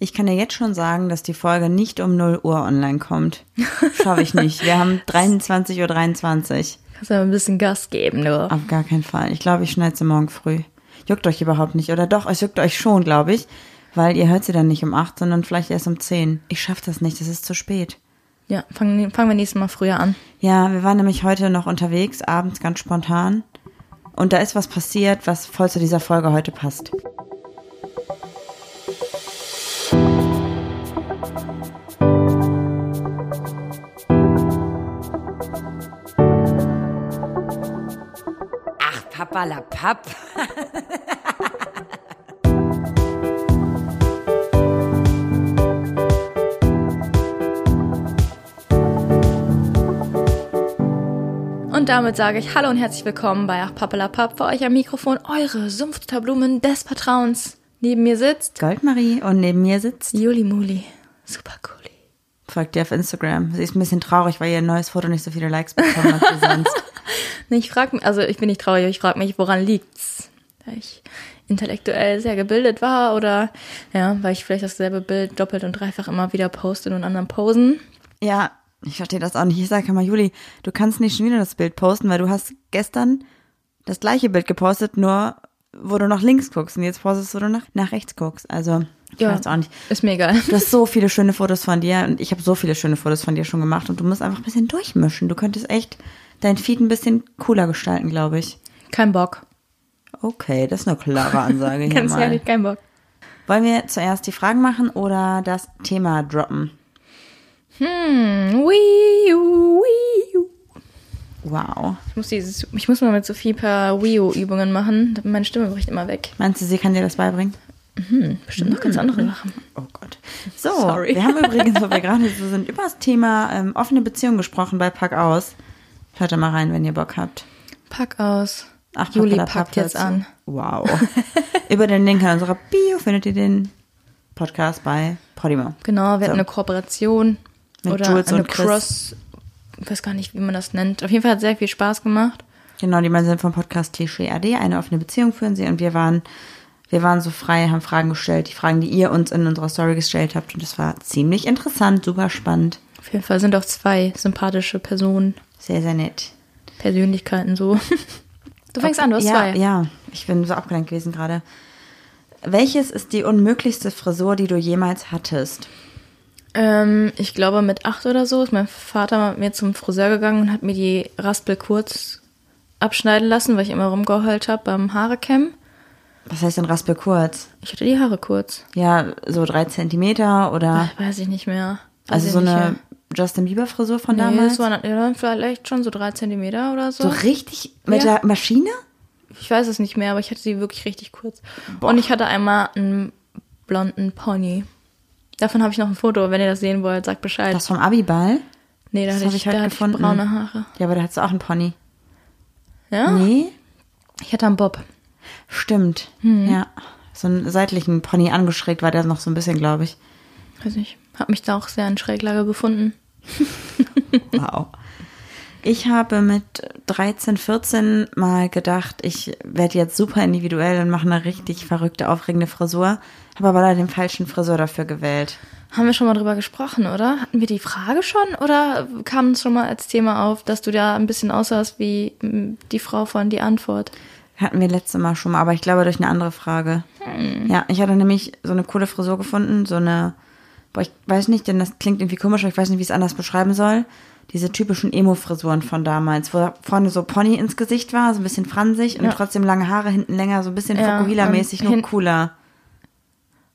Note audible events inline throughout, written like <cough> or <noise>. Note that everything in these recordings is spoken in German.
Ich kann dir jetzt schon sagen, dass die Folge nicht um 0 Uhr online kommt. Schaffe ich nicht. Wir haben <laughs> 23.23 Uhr. 23. Kannst ja ein bisschen Gas geben, du. Auf gar keinen Fall. Ich glaube, ich schneide sie morgen früh. Juckt euch überhaupt nicht. Oder doch, es juckt euch schon, glaube ich. Weil ihr hört sie dann nicht um 8, sondern vielleicht erst um 10. Ich schaffe das nicht, das ist zu spät. Ja, fangen, fangen wir nächstes Mal früher an. Ja, wir waren nämlich heute noch unterwegs, abends ganz spontan. Und da ist was passiert, was voll zu dieser Folge heute passt. Ach, Papa la Papp. Und damit sage ich Hallo und herzlich willkommen bei Ach Pappelapapp. Für euch am Mikrofon eure Sumpfterblumen des Vertrauens. Neben mir sitzt Goldmarie und neben mir sitzt. Juli Muli. Super cool. Folgt ihr auf Instagram. Sie ist ein bisschen traurig, weil ihr neues Foto nicht so viele Likes bekommen hat wie <laughs> sonst. Nee, ich frage mich, also ich bin nicht traurig, ich frage mich, woran liegt's? Weil ich intellektuell sehr gebildet war oder ja, weil ich vielleicht dasselbe Bild doppelt und dreifach immer wieder poste und in anderen posen. Ja, ich verstehe das auch nicht. Ich sage immer, Juli, du kannst nicht schon wieder das Bild posten, weil du hast gestern das gleiche Bild gepostet, nur wo du nach links guckst und jetzt du, wo du nach, nach rechts guckst. Also, ich Ja. weiß auch nicht. Ist mir egal. Du hast so viele schöne Fotos von dir und ich habe so viele schöne Fotos von dir schon gemacht und du musst einfach ein bisschen durchmischen. Du könntest echt dein Feed ein bisschen cooler gestalten, glaube ich. Kein Bock. Okay, das ist eine klare Ansage <laughs> hier Ganz mal. ehrlich, kein Bock. Wollen wir zuerst die Fragen machen oder das Thema droppen? Hm, Wii Wii. Wow. Ich muss, dieses, ich muss mal mit Sophie ein paar Wii U-Übungen machen. Meine Stimme bricht immer weg. Meinst du, sie kann dir das beibringen? Bestimmt noch ganz andere Sachen. Oh Gott. So, Sorry. wir haben <laughs> übrigens, wo wir gerade so sind, über das Thema ähm, offene Beziehung gesprochen bei Pack aus. Hört da mal rein, wenn ihr Bock habt. Pack aus. Ach, Juli packt Papp jetzt dazu. an. Wow. <laughs> Über den Link in unserer Bio findet ihr den Podcast bei Podimo. Genau, wir So. hatten eine Kooperation. Mit oder Jules eine und Chris. Cross. Ich weiß gar nicht, wie man das nennt. Auf jeden Fall hat sehr viel Spaß gemacht. Genau, die beiden sind vom Podcast AD, eine offene Beziehung führen sie und wir waren, wir waren so frei, haben Fragen gestellt, die Fragen, die ihr uns in unserer Story gestellt habt und das war ziemlich interessant, super spannend, Auf jeden Fall sind auch zwei sympathische Personen, sehr, sehr nett. Persönlichkeiten so. <laughs> Du fängst an, du hast ja, zwei. Ja, ich bin so abgelenkt gewesen gerade. Welches ist die unmöglichste Frisur, die du jemals hattest? Ähm, ich glaube, mit acht oder so ist mein Vater mit mir zum Friseur gegangen und hat mir die Raspel kurz abschneiden lassen, weil ich immer rumgeheult habe beim Haarekämmen. Was heißt denn Raspel kurz? Ich hatte die Haare kurz. Ja, so drei Zentimeter oder Ach, weiß ich nicht mehr. Weiß also so eine mehr. Justin Bieber Frisur von Nee, damals? das waren ja, vielleicht schon so drei Zentimeter oder so. so richtig mit Ja. der Maschine? Ich weiß es nicht mehr, aber ich hatte sie wirklich richtig kurz. Und ich hatte einmal einen blonden Pony. Davon habe ich noch ein Foto. Wenn ihr das sehen wollt, sagt Bescheid. Das vom Abiball? nee, da das hatte ich, ich heute da hatte gefunden. ich braune Haare. Ja, aber da hattest du auch einen Pony. Ja? Nee? Ich hatte einen Bob. Stimmt. Hm. Ja. So einen seitlichen Pony angeschrägt war der noch so ein bisschen, glaube ich. Weiß nicht. Hab mich da auch sehr in Schräglage befunden. <laughs> Wow. Ich habe mit 13, 14 mal gedacht, ich werde jetzt super individuell und mache eine richtig verrückte, aufregende Frisur. Habe aber leider den falschen Friseur dafür gewählt. Haben wir schon mal drüber gesprochen, oder? Hatten wir die Frage schon? Oder kam es schon mal als Thema auf, dass du da ein bisschen aussahst wie mm, die Frau von Die Antwort? Hatten wir letztes Mal schon mal, aber ich glaube durch eine andere Frage. Ja, ich hatte nämlich so eine coole Frisur gefunden, so eine, boah, ich weiß nicht, denn das klingt irgendwie komisch, aber ich weiß nicht, wie ich es anders beschreiben soll. Diese typischen Emo-Frisuren von damals, wo vorne so Pony ins Gesicht war, so ein bisschen fransig und Ja. trotzdem lange Haare, hinten länger, so ein bisschen Ja, Fokuhila-mäßig, und nur cooler.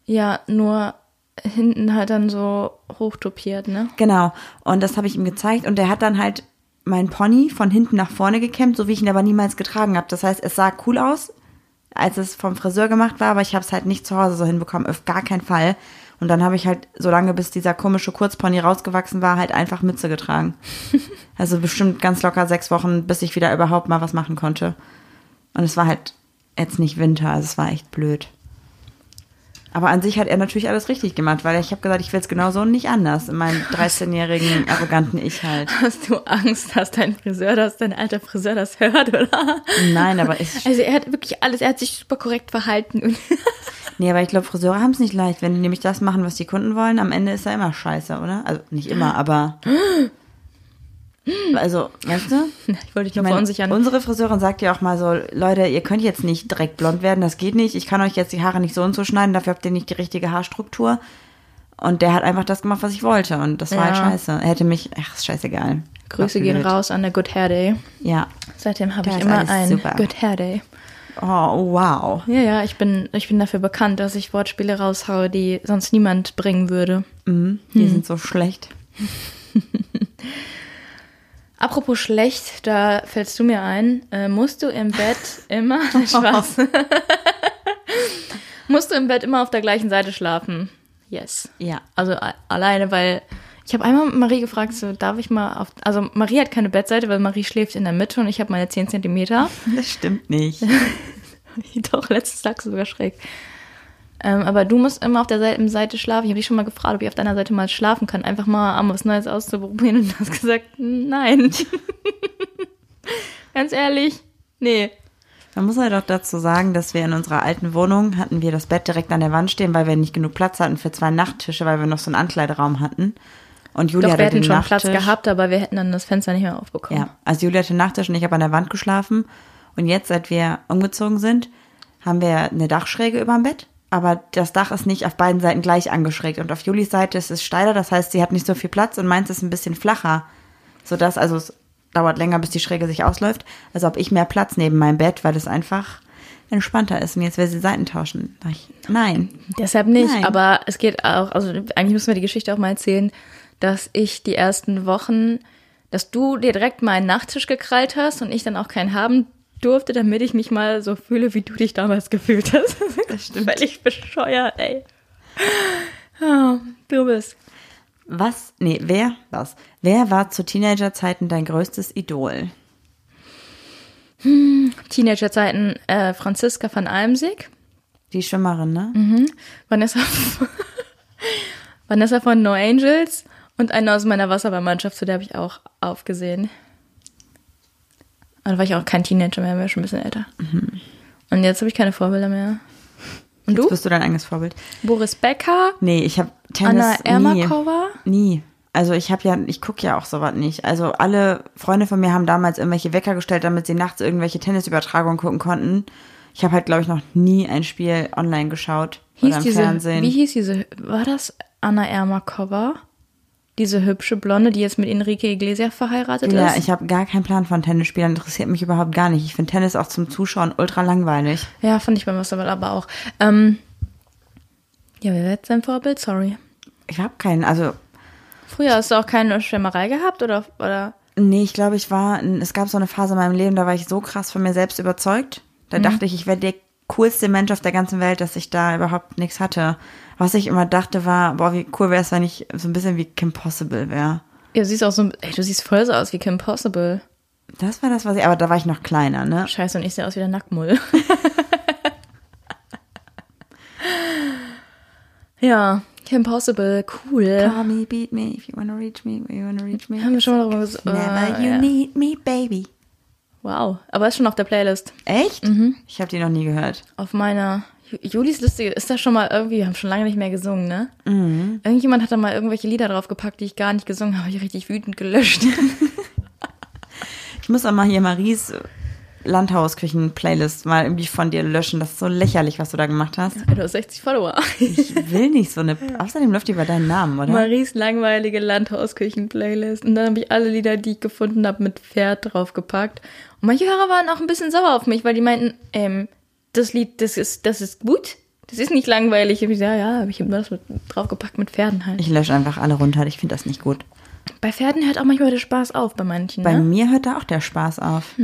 Ja, nur hinten halt dann so hochtopiert, ne? Genau. Und das habe ich ihm gezeigt und der hat dann halt mein Pony von hinten nach vorne gekämmt, so wie ich ihn aber niemals getragen habe. Das heißt, es sah cool aus, als es vom Friseur gemacht war, aber ich habe es halt nicht zu Hause so hinbekommen, auf gar keinen Fall. Und dann habe ich halt, so lange bis dieser komische Kurzpony rausgewachsen war, halt einfach Mütze getragen. <laughs> also bestimmt ganz locker sechs Wochen, bis ich wieder überhaupt mal was machen konnte. Und es war halt jetzt nicht Winter, also es war echt blöd. Aber an sich hat er natürlich alles richtig gemacht, weil ich habe gesagt, ich will es genauso und nicht anders. In meinem <laughs> 13-jährigen, arroganten Ich halt. Hast du Angst, dass dein Friseur das, dein alter Friseur das hört, oder? Nein, aber ich, Also er hat wirklich alles, er hat sich super korrekt verhalten. Und <laughs> Nee, aber ich glaube, Friseure haben es nicht leicht. Wenn die nämlich das machen, was die Kunden wollen, am Ende ist da immer scheiße, oder? Also nicht immer, aber. <gasps> Also, weißt du? <laughs> Ich wollte dich Ich nur verunsichern. unsere Friseurin sagt ja auch mal so, Leute, ihr könnt jetzt nicht direkt blond werden, das geht nicht. Ich kann euch jetzt die Haare nicht so und so schneiden, dafür habt ihr nicht die richtige Haarstruktur. Und der hat einfach das gemacht, was ich wollte. Und das war halt Ja. scheiße. Er hätte mich, ach, ist scheißegal. Grüße gehen raus an der Good Hair Day. Ja. Seitdem habe ich immer ein super. Good Hair Day. Oh, wow. Ja, ja, ich bin, ich bin dafür bekannt, dass ich Wortspiele raushaue, die sonst niemand bringen würde. Mhm. Die sind so schlecht. <laughs> Apropos schlecht, da fällst du mir ein, äh, musst du im Bett immer, <laughs> Spaß. <laughs> musst du im Bett immer auf der gleichen Seite schlafen? Yes. Ja. Also alleine, weil ich habe einmal Marie gefragt, so darf ich mal auf, also Marie hat keine Bettseite, weil Marie schläft in der Mitte und ich habe meine 10 Zentimeter. Das stimmt nicht. <laughs> Doch, letztes Tag sogar schräg. Ähm, aber du musst immer auf derselben Seite schlafen. Ich habe dich schon mal gefragt, ob ich auf deiner Seite mal schlafen kann. Einfach mal um was Neues auszuprobieren. Und du hast gesagt, nein. <laughs> Ganz ehrlich, nee. Man muss halt auch dazu sagen, dass wir in unserer alten Wohnung hatten wir das Bett direkt an der Wand stehen, weil wir nicht genug Platz hatten für zwei Nachttische, weil wir noch so einen Ankleideraum hatten. Und Julia Doch, wir hatte hätten schon Nachttisch. Platz gehabt, aber wir hätten dann das Fenster nicht mehr aufbekommen. Ja, also Julia hatte Nachttisch und ich habe an der Wand geschlafen. Und jetzt, seit wir umgezogen sind, haben wir eine Dachschräge über dem Bett. Aber das Dach ist nicht auf beiden Seiten gleich angeschrägt. Und auf Julis Seite ist es steiler, das heißt, sie hat nicht so viel Platz und meins ist ein bisschen flacher. Sodass, also es dauert länger, bis die Schräge sich ausläuft. Also habe ich mehr Platz neben meinem Bett, weil es einfach entspannter ist. Und jetzt will sie Seiten tauschen. Nein. Deshalb nicht, Nein. aber es geht auch, also eigentlich müssen wir die Geschichte auch mal erzählen, dass ich die ersten Wochen, dass du dir direkt meinen Nachttisch gekrallt hast und ich dann auch keinen haben durfte, damit ich mich mal so fühle, wie du dich damals gefühlt hast. Das <laughs> stimmt. Völlig bescheuert, ey. Ja, du bist. Was, nee, wer, was? Wer war zu Teenagerzeiten dein größtes Idol? Teenagerzeiten äh, Franziska van Almsig, Die Schwimmerin, ne? Vanessa, <laughs> Vanessa von No Angels und eine aus meiner Wasserballmannschaft, zu der habe ich auch aufgesehen. Da war ich auch kein Teenager mehr, war schon ein bisschen älter. Und jetzt habe ich keine Vorbilder mehr. Und Jetzt du? bist du dein eigenes Vorbild. Boris Becker, Nee, ich habe Tennis Anna nie. Ermakova. Nie. Also ich habe ja, ich gucke ja auch sowas nicht. Also alle Freunde von mir haben damals irgendwelche Wecker gestellt, damit sie nachts irgendwelche Tennisübertragungen gucken konnten. Ich habe halt, glaube ich, noch nie ein Spiel online geschaut Hieß oder im diese, Fernsehen. wie hieß diese, war das Anna Ermakova? Diese hübsche Blonde, die jetzt mit Enrique Iglesias verheiratet ja, ist? ich habe gar keinen Plan von Tennisspielern, interessiert mich überhaupt gar nicht. Ich finde Tennis auch zum Zuschauen ultra langweilig. Ja, fand ich beim Wasserball aber auch. Ähm, ja, wer wäre jetzt dein Vorbild? Sorry. Ich habe keinen, also Früher hast du auch keine Schwärmerei gehabt oder, oder? Nee, ich glaube, ich war, es gab so eine Phase in meinem Leben, da war ich so krass von mir selbst überzeugt. Da dachte ich, ich wäre der coolste Mensch auf der ganzen Welt, dass ich da überhaupt nichts hatte. Was ich immer dachte war, boah, wie cool wäre es, wenn ich so ein bisschen wie Kim Possible wäre. Ja, du siehst auch so, ey, du siehst voll so aus wie Kim Possible. Das war das, was ich, aber da war ich noch kleiner, ne? Scheiße, und ich sehe aus wie der Nacktmull. <laughs> ja, Kim Possible, cool. Call me, beat me, if you wanna reach me, you wanna reach me. Haben wir schon mal darüber ges- Never you ja. need me, baby. Wow, aber ist schon auf der Playlist. Echt? Ich habe die noch nie gehört. Auf meiner Ju- Julis Liste ist da schon mal irgendwie, wir haben schon lange nicht mehr gesungen, ne? Irgendjemand hat da mal irgendwelche Lieder draufgepackt, die ich gar nicht gesungen habe, habe ich richtig wütend gelöscht. <laughs> Ich muss auch mal hier Maries Landhausküchen-Playlist mal irgendwie von dir löschen. Das ist so lächerlich, was du da gemacht hast. du hast 60 Follower. Ich will nicht so eine. <laughs> Außerdem läuft die über deinen Namen, oder? Maries langweilige Landhausküchen-Playlist. Und dann habe ich alle Lieder, die ich gefunden habe, mit Pferd draufgepackt. Und manche Hörer waren auch ein bisschen sauer auf mich, weil die meinten, ähm, das Lied, das ist, das ist gut. Das ist nicht langweilig. Ich hab gesagt, ja, ja, ich habe das mit draufgepackt mit Pferden halt. Ich lösche einfach alle runter. Ich finde das nicht gut. Bei Pferden hört auch manchmal der Spaß auf, bei manchen. Bei Ne? mir hört da auch der Spaß auf.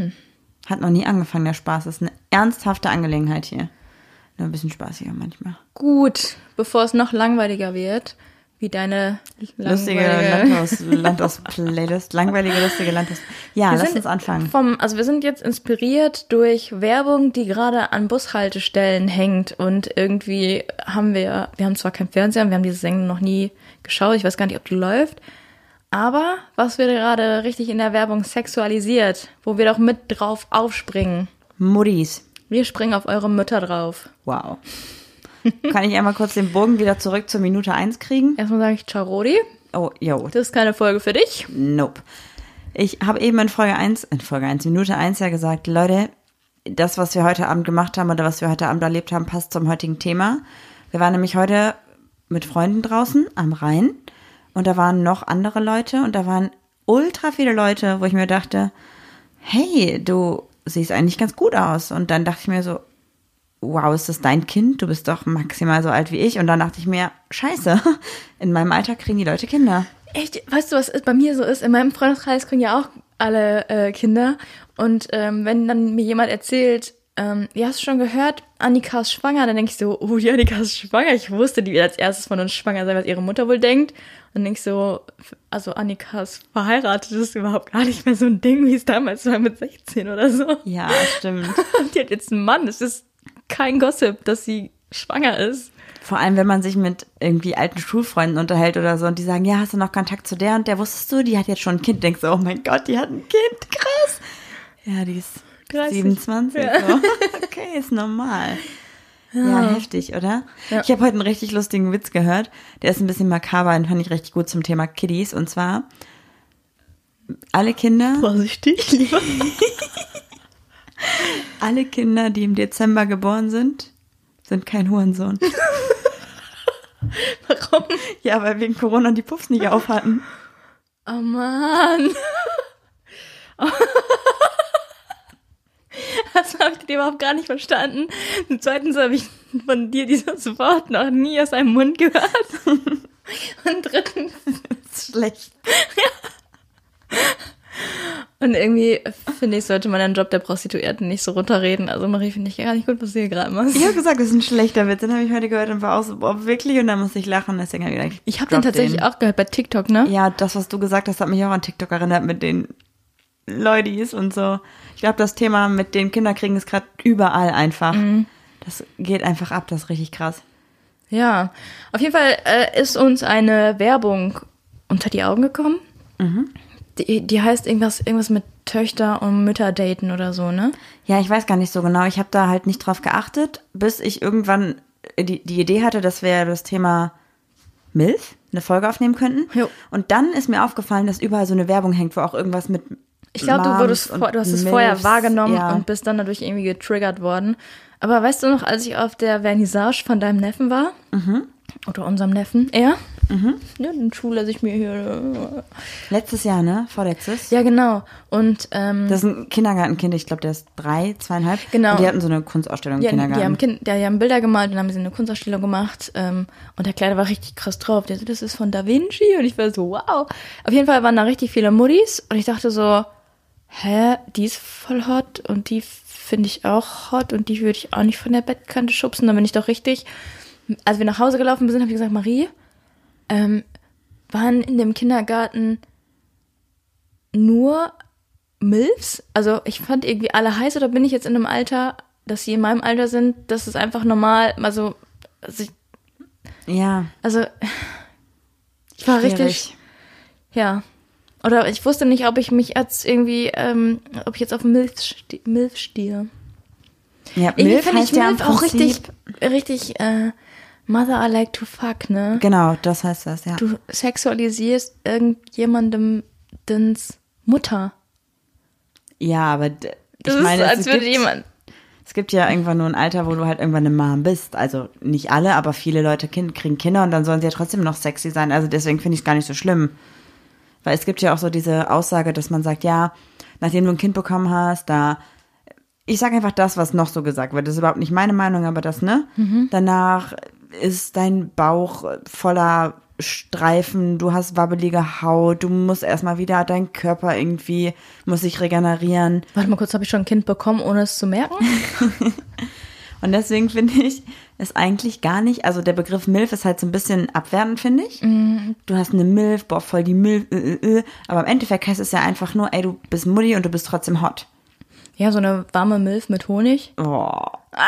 Hat noch nie angefangen, der Spaß. Das ist eine ernsthafte Angelegenheit hier. Nur ein bisschen spaßiger manchmal. Gut, bevor es noch langweiliger wird, wie deine Lustige Landhaus, <laughs> Landhaus-Playlist. Langweilige, lustige Landhaus. Ja, Wir lass uns anfangen. Vom, also wir sind jetzt inspiriert durch Werbung, die gerade an Bushaltestellen hängt und irgendwie haben wir, wir haben zwar kein Fernseher, wir haben diese Sendung noch nie geschaut, ich weiß gar nicht, ob die läuft, aber was wird gerade richtig in der Werbung sexualisiert, wo wir doch mit drauf aufspringen. Muddis. Wir springen auf eure Mütter drauf. Wow. Kann ich einmal kurz den Bogen wieder zurück zur Minute 1 kriegen? Erstmal sage ich Ciao, Rodi. Oh, yo, Das ist keine Folge für dich. nope. Ich habe eben in Folge 1, in Folge 1, Minute 1 ja gesagt, Leute, das, was wir heute Abend gemacht haben oder was wir heute Abend erlebt haben, passt zum heutigen Thema. Wir waren nämlich heute mit Freunden draußen am Rhein und da waren noch andere Leute und da waren ultra viele Leute, wo ich mir dachte, hey, du siehst eigentlich ganz gut aus. Und dann dachte ich mir so, wow, ist das dein Kind? Du bist doch maximal so alt wie ich. Und dann dachte ich mir, scheiße, <laughs> in meinem Alter kriegen die Leute Kinder. Echt, weißt du, was bei mir so ist? In meinem Freundeskreis kriegen ja auch alle äh, Kinder. Und ähm, wenn dann mir jemand erzählt, ähm, ja, hast du schon gehört, Annika ist schwanger, dann denke ich so, oh, die Annika ist schwanger. Ich wusste, die wird als erstes von uns schwanger sein, was ihre Mutter wohl denkt. Und dann denke ich so, also Annika ist verheiratet, das ist überhaupt gar nicht mehr so ein Ding, wie es damals war mit 16 oder so. Ja, stimmt. Und <laughs> die hat jetzt einen Mann. Es ist kein Gossip, dass sie schwanger ist. Vor allem, wenn man sich mit irgendwie alten Schulfreunden unterhält oder so und die sagen, ja, hast du noch Kontakt zu der und der, wusstest du, die hat jetzt schon ein Kind. Denkst du, oh mein Gott, die hat ein Kind, krass. Ja, die ist 30. 27. So. Okay, ist normal. Ja, heftig, oder? Ja. Ich habe heute einen richtig lustigen Witz gehört. Der ist ein bisschen makaber, den fand ich richtig gut zum Thema Kiddies. Und zwar, alle Kinder, Vorsichtig, lieber. <laughs> alle Kinder, die im Dezember geboren sind, sind kein Hurensohn. <laughs> Warum? Ja, weil wegen Corona die Puffs nicht auf hatten. Oh Mann. <laughs> <laughs> Das habe ich dir überhaupt gar nicht verstanden. Und zweitens habe ich von dir dieses Wort noch nie aus einem Mund gehört. <laughs> Und drittens. Das ist schlecht. <laughs> Und irgendwie finde ich, sollte man den Job der Prostituierten nicht so runterreden. Also Marie, finde ich gar nicht gut, was du hier gerade machst. Ich habe gesagt, das ist ein schlechter Witz. Den habe ich heute gehört und war auch so, boah, wirklich? Und dann musste ich lachen. Deswegen habe ich gedacht, Ich habe den tatsächlich auch gehört bei TikTok, ne? Ja, das, was du gesagt hast, hat mich auch an TikTok erinnert mit den Leutis und so. Ich glaube, das Thema mit den Kinderkriegen ist gerade überall einfach. Mhm. Das geht einfach ab, das ist richtig krass. Ja. Auf jeden Fall äh, ist uns eine Werbung unter die Augen gekommen. Die, die heißt irgendwas, irgendwas mit Töchter und Mütter daten oder so, ne? Ja, ich weiß gar nicht so genau. Ich habe da halt nicht drauf geachtet, bis ich irgendwann die, die Idee hatte, dass wir das Thema MILF eine Folge aufnehmen könnten. Jo. Und dann ist mir aufgefallen, dass überall so eine Werbung hängt, wo auch irgendwas mit Ich glaube, du, wurdest du hast es Milfs, vorher wahrgenommen ja. und bist dann dadurch irgendwie getriggert worden. Aber weißt du noch, als ich auf der Vernissage von deinem Neffen war? Mhm. Oder unserem Neffen? Er? Ja, den Schule ich mir hier. Letztes Jahr, ne? Vorletztes. Ja, genau. Und ähm, Das ist ein Kindergartenkind, ich glaube, der ist drei, zweieinhalb. Genau. Und die hatten so eine Kunstausstellung im Ja, Kindergarten. die haben, kind, die haben Bilder gemalt und haben sie eine Kunstausstellung gemacht. Ähm, und der Kleine war richtig krass drauf. Der so, das ist von Da Vinci. Und ich war so, wow. Auf jeden Fall waren da richtig viele Muddies. Und ich dachte so, hä, die ist voll hot. Und die finde ich auch hot. Und die würde ich auch nicht von der Bettkante schubsen. Dann bin ich doch richtig. Als wir nach Hause gelaufen sind, habe ich gesagt, Marie, ähm, waren in dem Kindergarten nur Milfs? Also ich fand irgendwie alle heiß oder bin ich jetzt in einem Alter, dass sie in meinem Alter sind, das ist einfach normal, also, also, ich, ja, also ich war schwierig. richtig, ja. Oder ich wusste nicht, ob ich mich als irgendwie, ähm, ob ich jetzt auf Milf, ste Milf stehe. Ja, Irgendwie Milf fand ich heißt ja Milf auch richtig, richtig, äh, Mother I like to fuck, ne? Genau, das heißt das, ja. Du sexualisierst irgendjemandem dens Mutter. Ja, aber Das ich meine, ist, als es, würde gibt, jemand. es gibt ja irgendwann nur ein Alter, wo du halt irgendwann eine Mom bist. Also nicht alle, aber viele Leute kind, kriegen Kinder und dann sollen sie ja trotzdem noch sexy sein. Also deswegen finde ich es gar nicht so schlimm. Weil es gibt ja auch so diese Aussage, dass man sagt, ja, nachdem du ein Kind bekommen hast, da ich sage einfach das, was noch so gesagt wird. Das ist überhaupt nicht meine Meinung, aber das, ne? Danach ist dein Bauch voller Streifen, du hast wabbelige Haut, du musst erstmal wieder, dein Körper irgendwie muss sich regenerieren. Warte mal kurz, habe ich schon ein Kind bekommen, ohne es zu merken? <laughs> Und deswegen finde ich es eigentlich gar nicht, also der Begriff Milf ist halt so ein bisschen abwertend, finde ich. Du hast eine Milf, boah, voll die Milf, äh, äh, äh. aber im Endeffekt heißt es ja einfach nur, ey, du bist Mutti und du bist trotzdem hot. Ja, so eine warme Milf mit Honig. Boah. <laughs>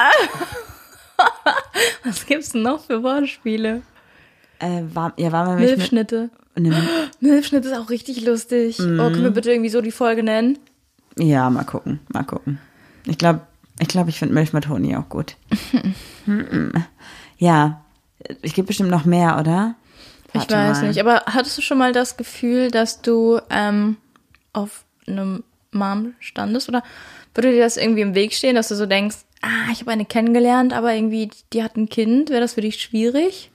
Was gibt's denn noch für Wortspiele? Äh, war, ja, war mit, Milfschnitte. <gasps> mit einem, Milfschnitt ist auch richtig lustig. Oh, können wir bitte irgendwie so die Folge nennen? Ja, mal gucken, mal gucken. Ich glaube, ich glaube, ich finde Milch mit Honig auch gut. <laughs> Ja, ich gebe bestimmt noch mehr, oder? Ich Warte weiß mal. nicht, aber hattest du schon mal das Gefühl, dass du ähm, auf einem Mom standest? Oder würde dir das irgendwie im Weg stehen, dass du so denkst, ah, ich habe eine kennengelernt, aber irgendwie, die hat ein Kind, wäre das für dich schwierig?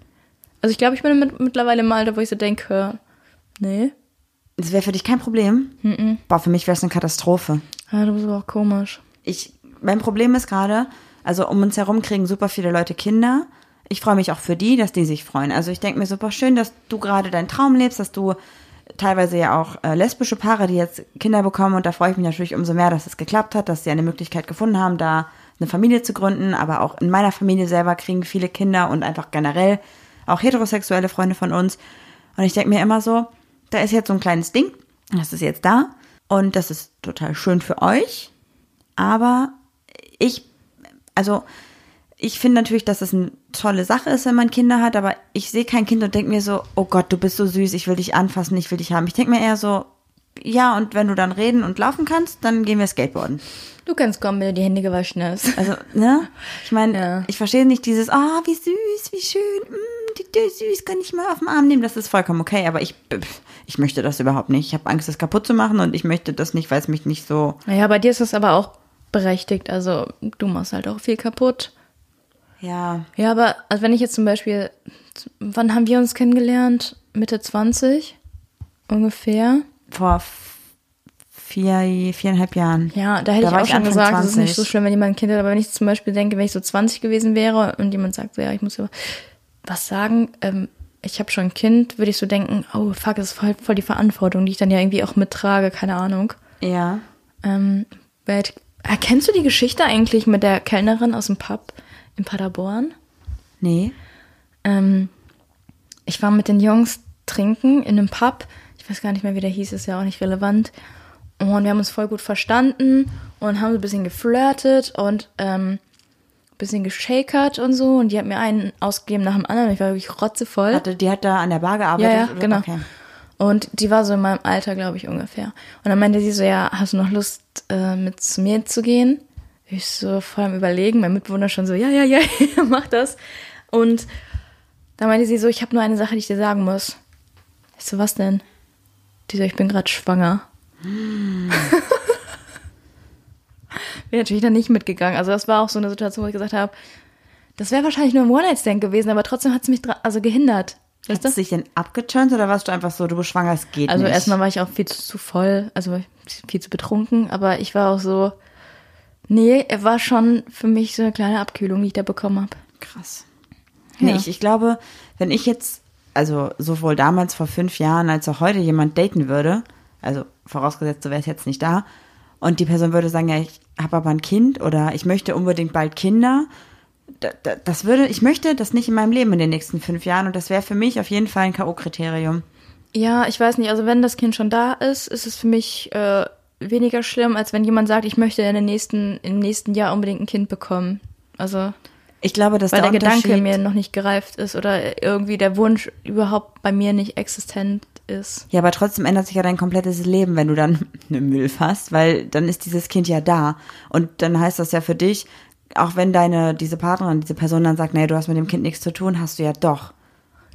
Also ich glaube, ich bin mit, mittlerweile im Alter, wo ich so denke, nee, Das wäre für dich kein Problem? Boah, für mich wäre es eine Katastrophe. ja, du bist aber auch komisch. ich, mein Problem ist gerade, also um uns herum kriegen super viele Leute Kinder. Ich freue mich auch für die, dass die sich freuen. Also ich denke mir super schön, dass du gerade deinen Traum lebst, dass du teilweise ja auch äh, lesbische Paare, die jetzt Kinder bekommen und da freue ich mich natürlich umso mehr, dass es geklappt hat, dass sie eine Möglichkeit gefunden haben, da eine Familie zu gründen. Aber auch in meiner Familie selber kriegen viele Kinder und einfach generell auch heterosexuelle Freunde von uns. Und ich denke mir immer so, da ist jetzt so ein kleines Ding, das ist jetzt da und das ist total schön für euch. Aber ich, also ich finde natürlich, dass es eine tolle Sache ist, wenn man Kinder hat, aber ich sehe kein Kind und denke mir so, oh Gott, du bist so süß, ich will dich anfassen, ich will dich haben. Ich denke mir eher so, ja, und wenn du dann reden und laufen kannst, dann gehen wir Skateboarden. Du kannst kommen, wenn du die Hände gewaschen hast. Also, ne? Ich meine, Ja. ich verstehe nicht dieses, ah, wie süß, wie schön, mm, die, die süß, kann ich mal auf den Arm nehmen. Das ist vollkommen okay, aber ich, ich möchte das überhaupt nicht. Ich habe Angst, das kaputt zu machen und ich möchte das nicht, weil es mich nicht so, Naja, bei dir ist das aber auch berechtigt. Also du machst halt auch viel kaputt. ja, Ja, aber also wenn ich jetzt zum Beispiel, wann haben wir uns kennengelernt? Mitte 20 ungefähr. vor vier, viereinhalb Jahren. Ja, da hätte Da ich auch schon Anfang gesagt, es ist nicht 20. so schlimm, wenn jemand ein Kind hat. Aber wenn ich zum Beispiel denke, wenn ich so 20 gewesen wäre und jemand sagt, so, ja, ich muss ja was sagen, ähm, ich habe schon ein Kind, würde ich so denken, oh fuck, das ist voll, voll die Verantwortung, die ich dann ja irgendwie auch mittrage, keine Ahnung. Ja. Ähm, erkennst du die Geschichte eigentlich mit der Kellnerin aus dem Pub in Paderborn? Nee. Ähm, ich war mit den Jungs trinken in einem Pub. Ich weiß gar nicht mehr, wie der hieß, ist ja auch nicht relevant. Und wir haben uns voll gut verstanden und haben so ein bisschen geflirtet und ähm, ein bisschen geschakert und so. Und die hat mir einen ausgegeben nach dem anderen. Ich war wirklich rotzevoll. Hatte, die hat da an der Bar gearbeitet? Ja, ja, genau. Okay. Und die war so in meinem Alter, glaube ich, ungefähr. Und dann meinte sie so, ja, hast du noch Lust, äh, mit zu mir zu gehen? Ich so voll am Überlegen, mein Mitbewohner schon so, ja, ja, ja, <laughs> mach das. Und da meinte sie so, ich habe nur eine Sache, die ich dir sagen muss. Ich so, was denn? Die so, ich bin gerade schwanger. <laughs> Bin natürlich dann nicht mitgegangen. Also das war auch so eine Situation, wo ich gesagt habe, das wäre wahrscheinlich nur ein One-Night-Stand gewesen, aber trotzdem hat es mich also gehindert. Hast du dich denn abgeturnt oder warst du einfach so, du bist schwanger, es geht Also nicht? erstmal war ich auch viel zu, zu voll, also viel zu betrunken, aber ich war auch so, nee, er war schon für mich so eine kleine Abkühlung, die ich da bekommen habe. Krass. Nee, Ja. ich, ich glaube, wenn ich jetzt, also sowohl damals vor fünf Jahren als auch heute jemand daten würde, also vorausgesetzt, du wärst jetzt nicht da, und die Person würde sagen, ja, ich habe aber ein Kind oder ich möchte unbedingt bald Kinder, das würde, ich möchte das nicht in meinem Leben in den nächsten fünf Jahren und das wäre für mich auf jeden Fall ein K.O.-Kriterium. Ja, ich weiß nicht, also wenn das Kind schon da ist, ist es für mich äh, weniger schlimm, als wenn jemand sagt, ich möchte in den nächsten, im nächsten Jahr unbedingt ein Kind bekommen. Also, Ich glaube, dass weil der, der, Gedanke mir noch nicht gereift ist oder irgendwie der Wunsch überhaupt bei mir nicht existent ist. Ja, aber trotzdem ändert sich ja dein komplettes Leben, wenn du dann <laughs> eine Milf hast, weil dann ist dieses Kind ja da. Und dann heißt das ja für dich, auch wenn deine, diese Partnerin, diese Person dann sagt, nee, du hast mit dem Kind nichts zu tun, hast du ja doch.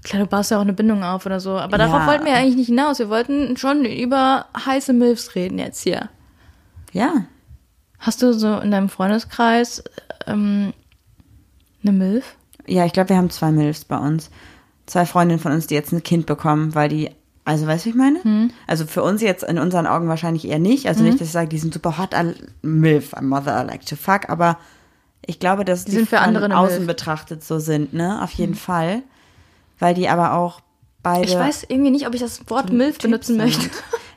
Klar, du baust ja auch eine Bindung auf oder so. Aber darauf Ja. wollten wir eigentlich nicht hinaus. Wir wollten schon über heiße Milfs reden jetzt hier. Ja. Hast du so in deinem Freundeskreis ähm, eine Milf? Ja, ich glaube, wir haben zwei Milfs bei uns. Zwei Freundinnen von uns, die jetzt ein Kind bekommen, weil die, also weißt du, wie ich meine? Hm. Also für uns jetzt in unseren Augen wahrscheinlich eher nicht. Also nicht, dass ich sage, die sind super hot, I- Milf, a mother I like to fuck, aber ich glaube, dass die, sind für von andere eine außen Milf. betrachtet so sind, ne? Auf jeden Fall. Weil die aber auch beide. Ich weiß irgendwie nicht, ob ich das Wort Milf benutzen sind. möchte.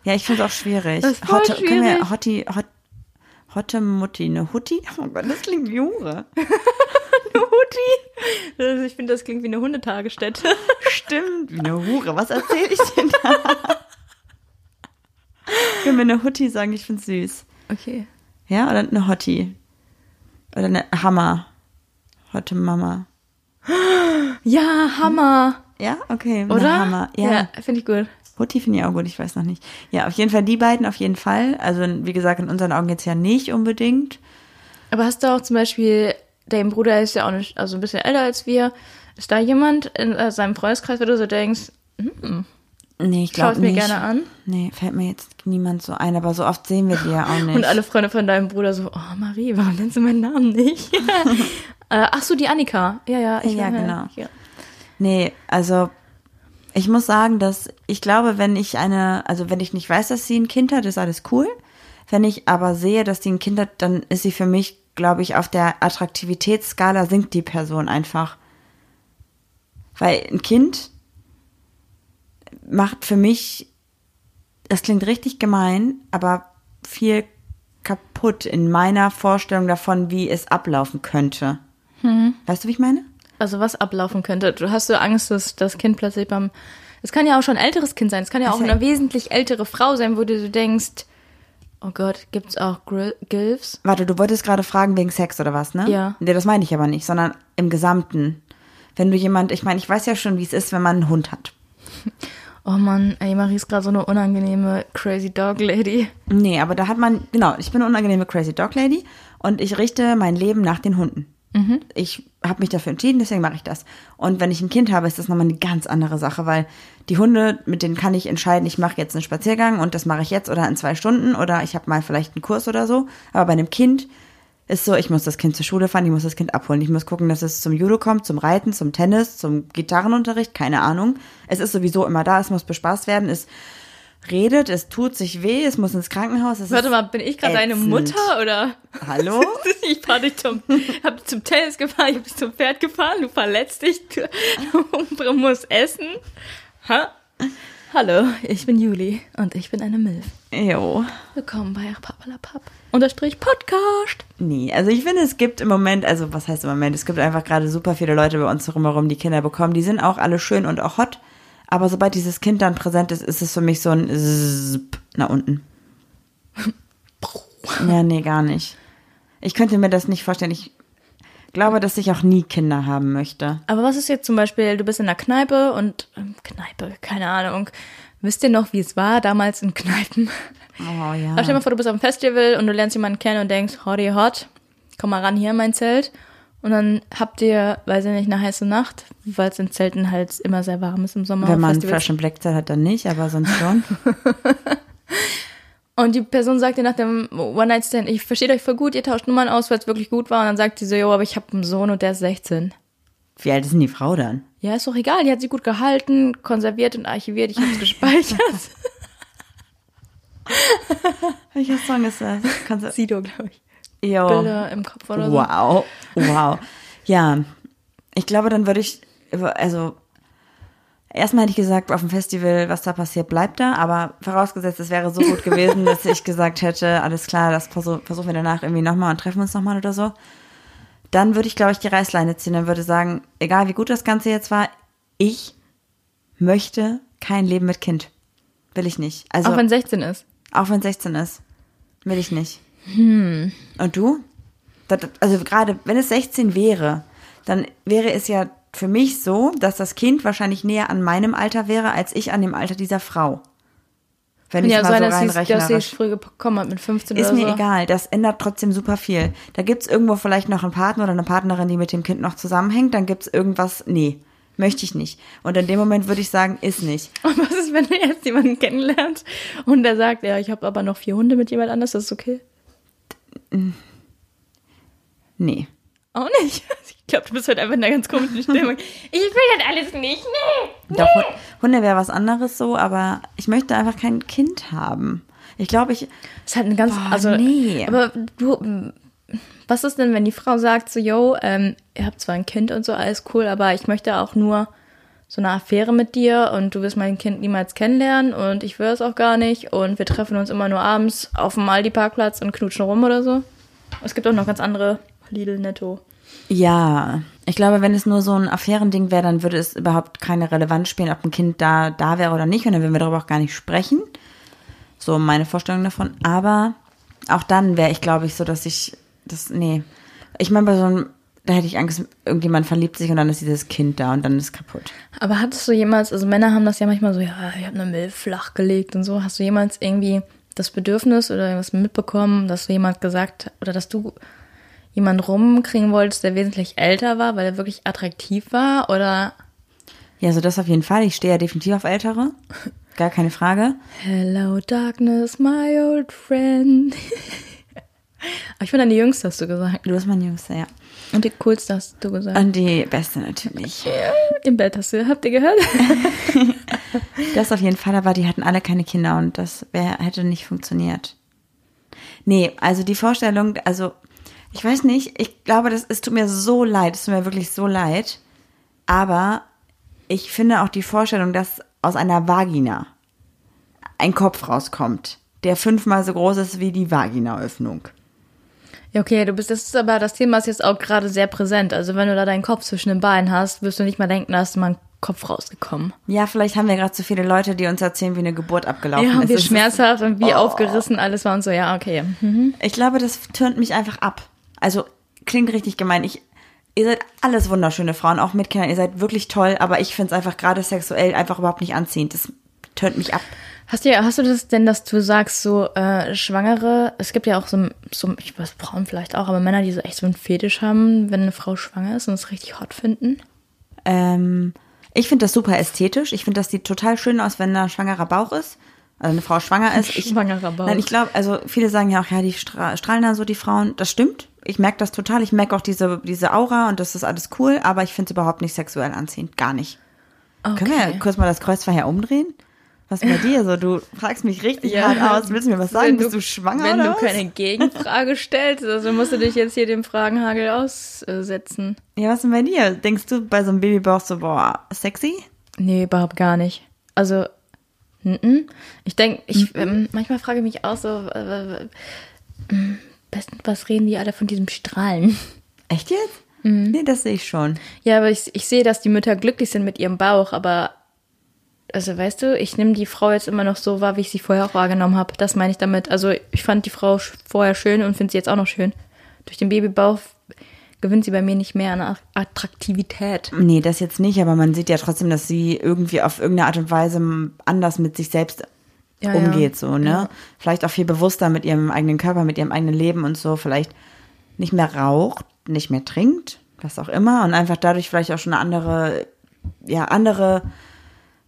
Ja, ich finde es auch schwierig. Das ist Hotte, Können wir schwierig. Hotti, Hot, Hotte Mutti, eine Hutti? Oh Gott, das klingt wie Hure. <laughs> Huti. Also ich finde, das klingt wie eine Hundetagesstätte. Stimmt, wie eine Hure. Was erzähle ich denn da? Können wir eine Hutti sagen? Ich finde süß. Okay. Ja, oder eine Hotti? Oder eine Hammer. Hotte Mama. Ja, Hammer. Ja, okay. Oder? Hammer. Ja. finde ich gut. Hutti finde ich auch gut, ich weiß noch nicht. Ja, auf jeden Fall die beiden, auf jeden Fall. Also, wie gesagt, in unseren Augen jetzt ja nicht unbedingt. Aber hast du auch zum Beispiel, dein Bruder ist ja auch nicht, also ein bisschen älter als wir. Ist da jemand in äh, seinem Freundeskreis, wo du so denkst, hm, Nee, ich schau glaube es mir nicht. gerne an? Nee, fällt mir jetzt niemand so ein, aber so oft sehen wir die ja auch nicht. Und alle Freunde von deinem Bruder so, oh Marie, warum nennst du meinen Namen nicht? <laughs> <laughs> äh, ach so, die Annika. Ja, ja, ich Ja, genau. Ja. Nee, also ich muss sagen, dass ich glaube, wenn ich eine, also wenn ich nicht weiß, dass sie ein Kind hat, ist alles cool. Wenn ich aber sehe, dass die ein Kind hat, dann ist sie für mich, glaube ich, auf der Attraktivitätsskala sinkt die Person einfach. Weil ein Kind macht für mich, das klingt richtig gemein, aber viel kaputt in meiner Vorstellung davon, wie es ablaufen könnte. Weißt du, wie ich meine? Also was ablaufen könnte. Du hast so Angst, dass das Kind plötzlich beim. Es kann ja auch schon ein älteres Kind sein. Es kann ja Das auch ja- eine wesentlich ältere Frau sein, wo du so denkst, oh Gott, gibt's auch Gri- Gilfs? Warte, du wolltest gerade fragen wegen Sex oder was, ne? Ja. Nee, das meine ich aber nicht, sondern im Gesamten. Wenn du jemand, ich meine, ich weiß ja schon, wie es ist, wenn man einen Hund hat. <laughs> Oh Mann, ey, Marie ist gerade so eine unangenehme Crazy Dog Lady. Nee, aber da hat man, genau, ich bin eine unangenehme Crazy Dog Lady und ich richte mein Leben nach den Hunden. Ich habe mich dafür entschieden, deswegen mache ich das. Und wenn ich ein Kind habe, ist das nochmal eine ganz andere Sache, weil die Hunde, mit denen kann ich entscheiden, ich mache jetzt einen Spaziergang und das mache ich jetzt oder in zwei Stunden oder ich habe mal vielleicht einen Kurs oder so. Aber bei einem Kind ist so, ich muss das Kind zur Schule fahren, ich muss das Kind abholen, ich muss gucken, dass es zum Judo kommt, zum Reiten, zum Tennis, zum Gitarrenunterricht, keine Ahnung. Es ist sowieso immer da, es muss bespaßt werden, es redet, es tut sich weh, es muss ins Krankenhaus. Es Warte mal, bin ich gerade deine. Mutter oder? Hallo? <laughs> Ich fahr dich zum, hab dich zum Tennis gefahren, ich hab dich zum Pferd gefahren, du verletzt dich, du, du musst essen. Ha? Hallo, ich bin Juli und ich bin eine Milf. Jo. Willkommen bei Papalapap. Unterstrich Podcast. Nee, also ich finde, es gibt im Moment, also was heißt im Moment, es gibt einfach gerade super viele Leute bei uns drumherum, die Kinder bekommen. Die sind auch alle schön und auch hot. Aber sobald dieses Kind dann präsent ist, ist es für mich so ein Zzzp nach unten. <laughs> Ja, nee, gar nicht. Ich könnte mir das nicht vorstellen. Ich glaube, dass ich auch nie Kinder haben möchte. Aber was ist jetzt zum Beispiel, du bist in der Kneipe und, ähm, Kneipe, keine Ahnung. Wisst ihr noch, wie es war damals in Kneipen? Oh ja. Aber stell dir mal vor, du bist auf einem Festival und du lernst jemanden kennen und denkst, hotty hot, komm mal ran hier in mein Zelt. Und dann habt ihr, weiß ich nicht, eine heiße Nacht, weil es in Zelten halt immer sehr warm ist im Sommer. Wenn man and Black Zeit hat, dann nicht, aber sonst schon. <laughs> Und die Person sagt dir nach dem One-Night-Stand, ich verstehe euch voll gut, ihr tauscht Nummern aus, weil es wirklich gut war. Und dann sagt sie so, jo, aber ich habe einen Sohn und der ist 16. Wie alt ist denn die Frau dann? Ja, ist doch egal, die hat sie gut gehalten, konserviert und archiviert, ich habe es gespeichert. <laughs> Welcher Song ist das? Du Sido, glaube ich. Jo. Bilder im Kopf oder so. Wow, wow. Ja, ich glaube, dann würde ich, also erstmal hätte ich gesagt, auf dem Festival, was da passiert, bleibt da. Aber vorausgesetzt, es wäre so gut gewesen, <laughs> dass ich gesagt hätte, alles klar, das versuch, versuchen wir danach irgendwie nochmal und treffen uns nochmal oder so. Dann würde ich, glaube ich, die Reißleine ziehen und würde sagen, egal wie gut das Ganze jetzt war, ich möchte kein Leben mit Kind. Will ich nicht. Also Auch wenn 16 ist. auch wenn 16 ist. Will ich nicht. Und du? Das, also gerade wenn es 16 wäre, dann wäre es ja für mich so, dass das Kind wahrscheinlich näher an meinem Alter wäre, als ich an dem Alter dieser Frau. Wenn Kann ich ja mal sein, so dass rein sie dass rechnerisch. früh bekommen hat mit 15 Ist mir so. egal, das ändert trotzdem super viel. Da gibt's irgendwo vielleicht noch einen Partner oder eine Partnerin, die mit dem Kind noch zusammenhängt, dann gibt's irgendwas, nee, möchte ich nicht. Und in dem Moment würde ich sagen, ist nicht. <laughs> Und was ist, wenn du jetzt jemanden kennenlernst und der sagt, ja, ich habe aber noch vier Hunde mit jemand anders, das ist okay? Nee. Auch nicht. <laughs> Ich glaube, du bist heute einfach in einer ganz komischen <laughs> Stimmung. Ich will das alles nicht. Nee. Doch, Hund- Hunde wäre was anderes so, aber ich möchte einfach kein Kind haben. Ich glaube, ich, Das ist halt eine ganz, Boah, also, nee. aber du, was ist denn, wenn die Frau sagt so, yo, ähm, ihr habt zwar ein Kind und so, alles cool, aber ich möchte auch nur so eine Affäre mit dir und du wirst mein Kind niemals kennenlernen und ich will es auch gar nicht und wir treffen uns immer nur abends auf dem Aldi-Parkplatz und knutschen rum oder so. Es gibt auch noch ganz andere Lidl Netto. Ja, ich glaube, wenn es nur so ein Affärending wäre, dann würde es überhaupt keine Relevanz spielen, ob ein Kind da, da wäre oder nicht. Und dann würden wir darüber auch gar nicht sprechen. So meine Vorstellung davon. Aber auch dann wäre ich, glaube ich, so, dass ich das, nee. Ich meine, bei so einem, da hätte ich Angst, irgendjemand verliebt sich und dann ist dieses Kind da und dann ist kaputt. Aber hattest du jemals, also Männer haben das ja manchmal so, ja, ich habe eine Milch flach gelegt und so. Hast du jemals irgendwie das Bedürfnis oder irgendwas mitbekommen, dass du jemand gesagt oder dass du jemanden rumkriegen wolltest, der wesentlich älter war, weil er wirklich attraktiv war? Oder Ja, so das auf jeden Fall. Ich stehe ja definitiv auf Ältere. <laughs> Gar keine Frage. Hello Darkness, my old friend. <laughs> Aber ich bin dann die Jüngste, hast du gesagt. Du bist mein Jüngster, ja. Und die coolste hast du gesagt. Und die Beste natürlich. Im Bett hast du, habt ihr gehört? <laughs> Das auf jeden Fall, aber die hatten alle keine Kinder und das wär, hätte nicht funktioniert. Nee, also die Vorstellung, also ich weiß nicht, ich glaube, das, es tut mir so leid, es tut mir wirklich so leid, aber ich finde auch die Vorstellung, dass aus einer Vagina ein Kopf rauskommt, der fünfmal so groß ist wie die Vaginaöffnung. Ja, okay, du bist, das ist aber, das Thema ist jetzt auch gerade sehr präsent. Also wenn du da deinen Kopf zwischen den Beinen hast, wirst du nicht mal denken, da ist mal ein Kopf rausgekommen. Ja, vielleicht haben wir gerade zu viele Leute, die uns erzählen, wie eine Geburt abgelaufen Ja, und ist. wie Es ist- schmerzhaft und wie aufgerissen alles war und so, ja, okay. Mhm. Ich glaube, das tönt mich einfach ab. Also klingt richtig gemein. Ich, ihr seid alles wunderschöne Frauen, auch mit Kindern. Ihr seid wirklich toll, aber ich finde es einfach gerade sexuell einfach überhaupt nicht anziehend. Das tönt mich ab. Hast du, hast du das denn, dass du sagst, so äh, Schwangere, es gibt ja auch so, so, ich weiß, Frauen vielleicht auch, aber Männer, die so echt so einen Fetisch haben, wenn eine Frau schwanger ist und es richtig hot finden? Ähm, ich finde das super ästhetisch. Ich finde, das sieht total schön aus, wenn da ein schwangerer Bauch ist. Also eine Frau schwanger ist. <laughs> Ich, Schwangerer Bauch. Nein, ich glaube, also viele sagen ja auch, ja, die stra strahlen da so die Frauen. Das stimmt. Ich merke das total. Ich merke auch diese, diese Aura und das ist alles cool, aber ich finde es überhaupt nicht sexuell anziehend. Gar nicht. Können wir ja kurz mal das Kreuzverkehr umdrehen? Was bei dir so? Du fragst mich richtig hart aus. Willst du mir was sagen? Wenn Bist du schwanger Wenn oder du was? keine Gegenfrage stellst, also musst du dich jetzt hier dem Fragenhagel aussetzen. Ja, was denn bei dir? Denkst du bei so einem Babybauch so, boah, sexy? Nee, überhaupt gar nicht. Also, mhm. ich denke, ich ähm, manchmal frage ich mich auch so, äh, äh, besten, was reden die alle von diesem Strahlen? Echt jetzt? Nee, das sehe ich schon. Ja, aber ich, ich sehe, dass die Mütter glücklich sind mit ihrem Bauch, aber also weißt du, ich nehme die Frau jetzt immer noch so wahr, wie ich sie vorher auch wahrgenommen habe. Das meine ich damit. Also ich fand die Frau vorher schön und finde sie jetzt auch noch schön. Durch den Babybauch gewinnt sie bei mir nicht mehr an At- Attraktivität. Nee, das jetzt nicht, aber man sieht ja trotzdem, dass sie irgendwie auf irgendeine Art und Weise anders mit sich selbst Ja, umgeht, so, ne? Ja. Vielleicht auch viel bewusster mit ihrem eigenen Körper, mit ihrem eigenen Leben und so. Vielleicht nicht mehr raucht, nicht mehr trinkt, was auch immer. Und einfach dadurch vielleicht auch schon eine andere, ja, andere,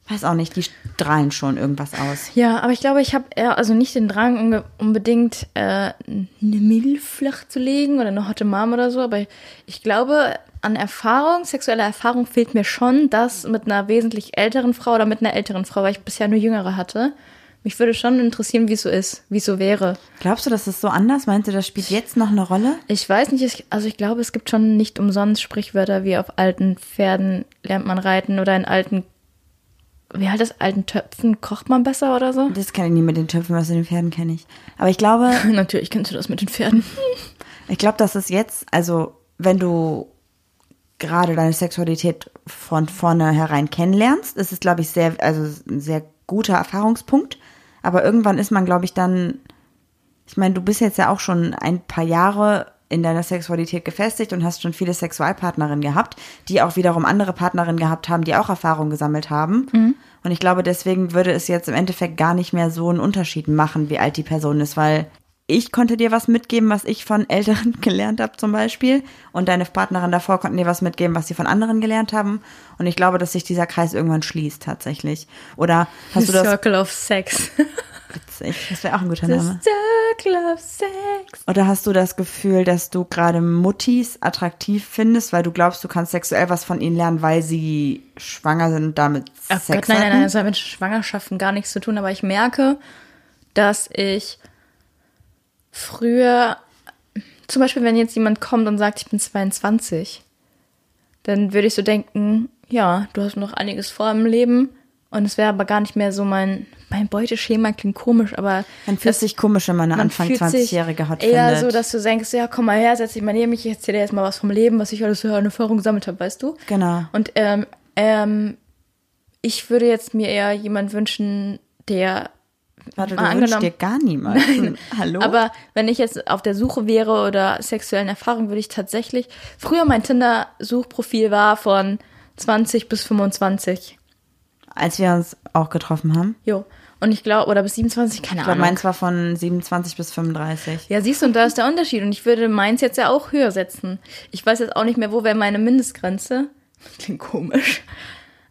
weiß auch nicht, die strahlen schon irgendwas aus. Ja, aber ich glaube, ich habe eher, also nicht den Drang, unbedingt äh, eine Milch flach zu legen oder eine Hotte Mom oder so, aber ich glaube, an Erfahrung, sexueller Erfahrung fehlt mir schon das mit einer wesentlich älteren Frau oder mit einer älteren Frau, weil ich bisher nur jüngere hatte. Mich würde schon interessieren, wie es so ist, wie es so wäre. Glaubst du, das ist so anders? Meinst du, das spielt jetzt noch eine Rolle? Ich weiß nicht, ich, also ich glaube, es gibt schon nicht umsonst Sprichwörter wie auf alten Pferden lernt man reiten oder in alten, wie halt das, alten Töpfen kocht man besser oder so. Das kann ich nie mit den Töpfen, was in den Pferden kenne ich. Aber ich glaube, <laughs> Natürlich kennst du das mit den Pferden. <laughs> Ich glaube, das ist jetzt, also wenn du gerade deine Sexualität von vornherein kennenlernst, ist es, glaube ich, sehr, also ein sehr guter Erfahrungspunkt. Aber irgendwann ist man, glaube ich, dann, ich meine, du bist jetzt ja auch schon ein paar Jahre in deiner Sexualität gefestigt und hast schon viele Sexualpartnerinnen gehabt, die auch wiederum andere Partnerinnen gehabt haben, die auch Erfahrung gesammelt haben. Und ich glaube, deswegen würde es jetzt im Endeffekt gar nicht mehr so einen Unterschied machen, wie alt die Person ist, weil ich konnte dir was mitgeben, was ich von Älteren <laughs> gelernt habe zum Beispiel. Und deine Partnerin davor konnten dir was mitgeben, was sie von anderen gelernt haben. Und ich glaube, dass sich dieser Kreis irgendwann schließt tatsächlich. Oder hast du das Circle of Sex. <laughs> witzig? Das wäre auch ein guter The Name. Circle of Sex. Oder hast du das Gefühl, dass du gerade Muttis attraktiv findest, weil du glaubst, du kannst sexuell was von ihnen lernen, weil sie schwanger sind und damit Oh Sex Gott, nein, nein, nein, das hat mit Schwangerschaften gar nichts zu tun, aber ich merke, dass ich früher, zum Beispiel, wenn jetzt jemand kommt und sagt, ich bin 22, dann würde ich so denken, ja, du hast noch einiges vor im Leben und es wäre aber gar nicht mehr so mein, mein Beuteschema klingt komisch, aber Man fühlt sich komisch, wenn man eine man Anfang fühlt sich 20-Jährige hat eher findet. so, dass du denkst, ja, komm mal her, setz dich mal neben mich, ich erzähle dir jetzt mal was vom Leben, was ich alles so an Erfahrung gesammelt habe, weißt du? Genau. Und ähm, ähm, ich würde jetzt mir eher jemand wünschen, der Warte, du angenommen- dir gar niemanden. <laughs> Hallo? aber wenn ich jetzt auf der Suche wäre oder sexuellen Erfahrungen, würde ich tatsächlich. Früher mein Tinder-Suchprofil war von 20 bis 25. Als wir uns auch getroffen haben. Jo. Und ich glaube, oder bis 27, keine Ich glaube, Ahnung. meins war von 27 bis 35. Ja, siehst du, und da ist der Unterschied. Und ich würde meins jetzt ja auch höher setzen. Ich weiß jetzt auch nicht mehr, wo wäre meine Mindestgrenze. <laughs> Klingt komisch.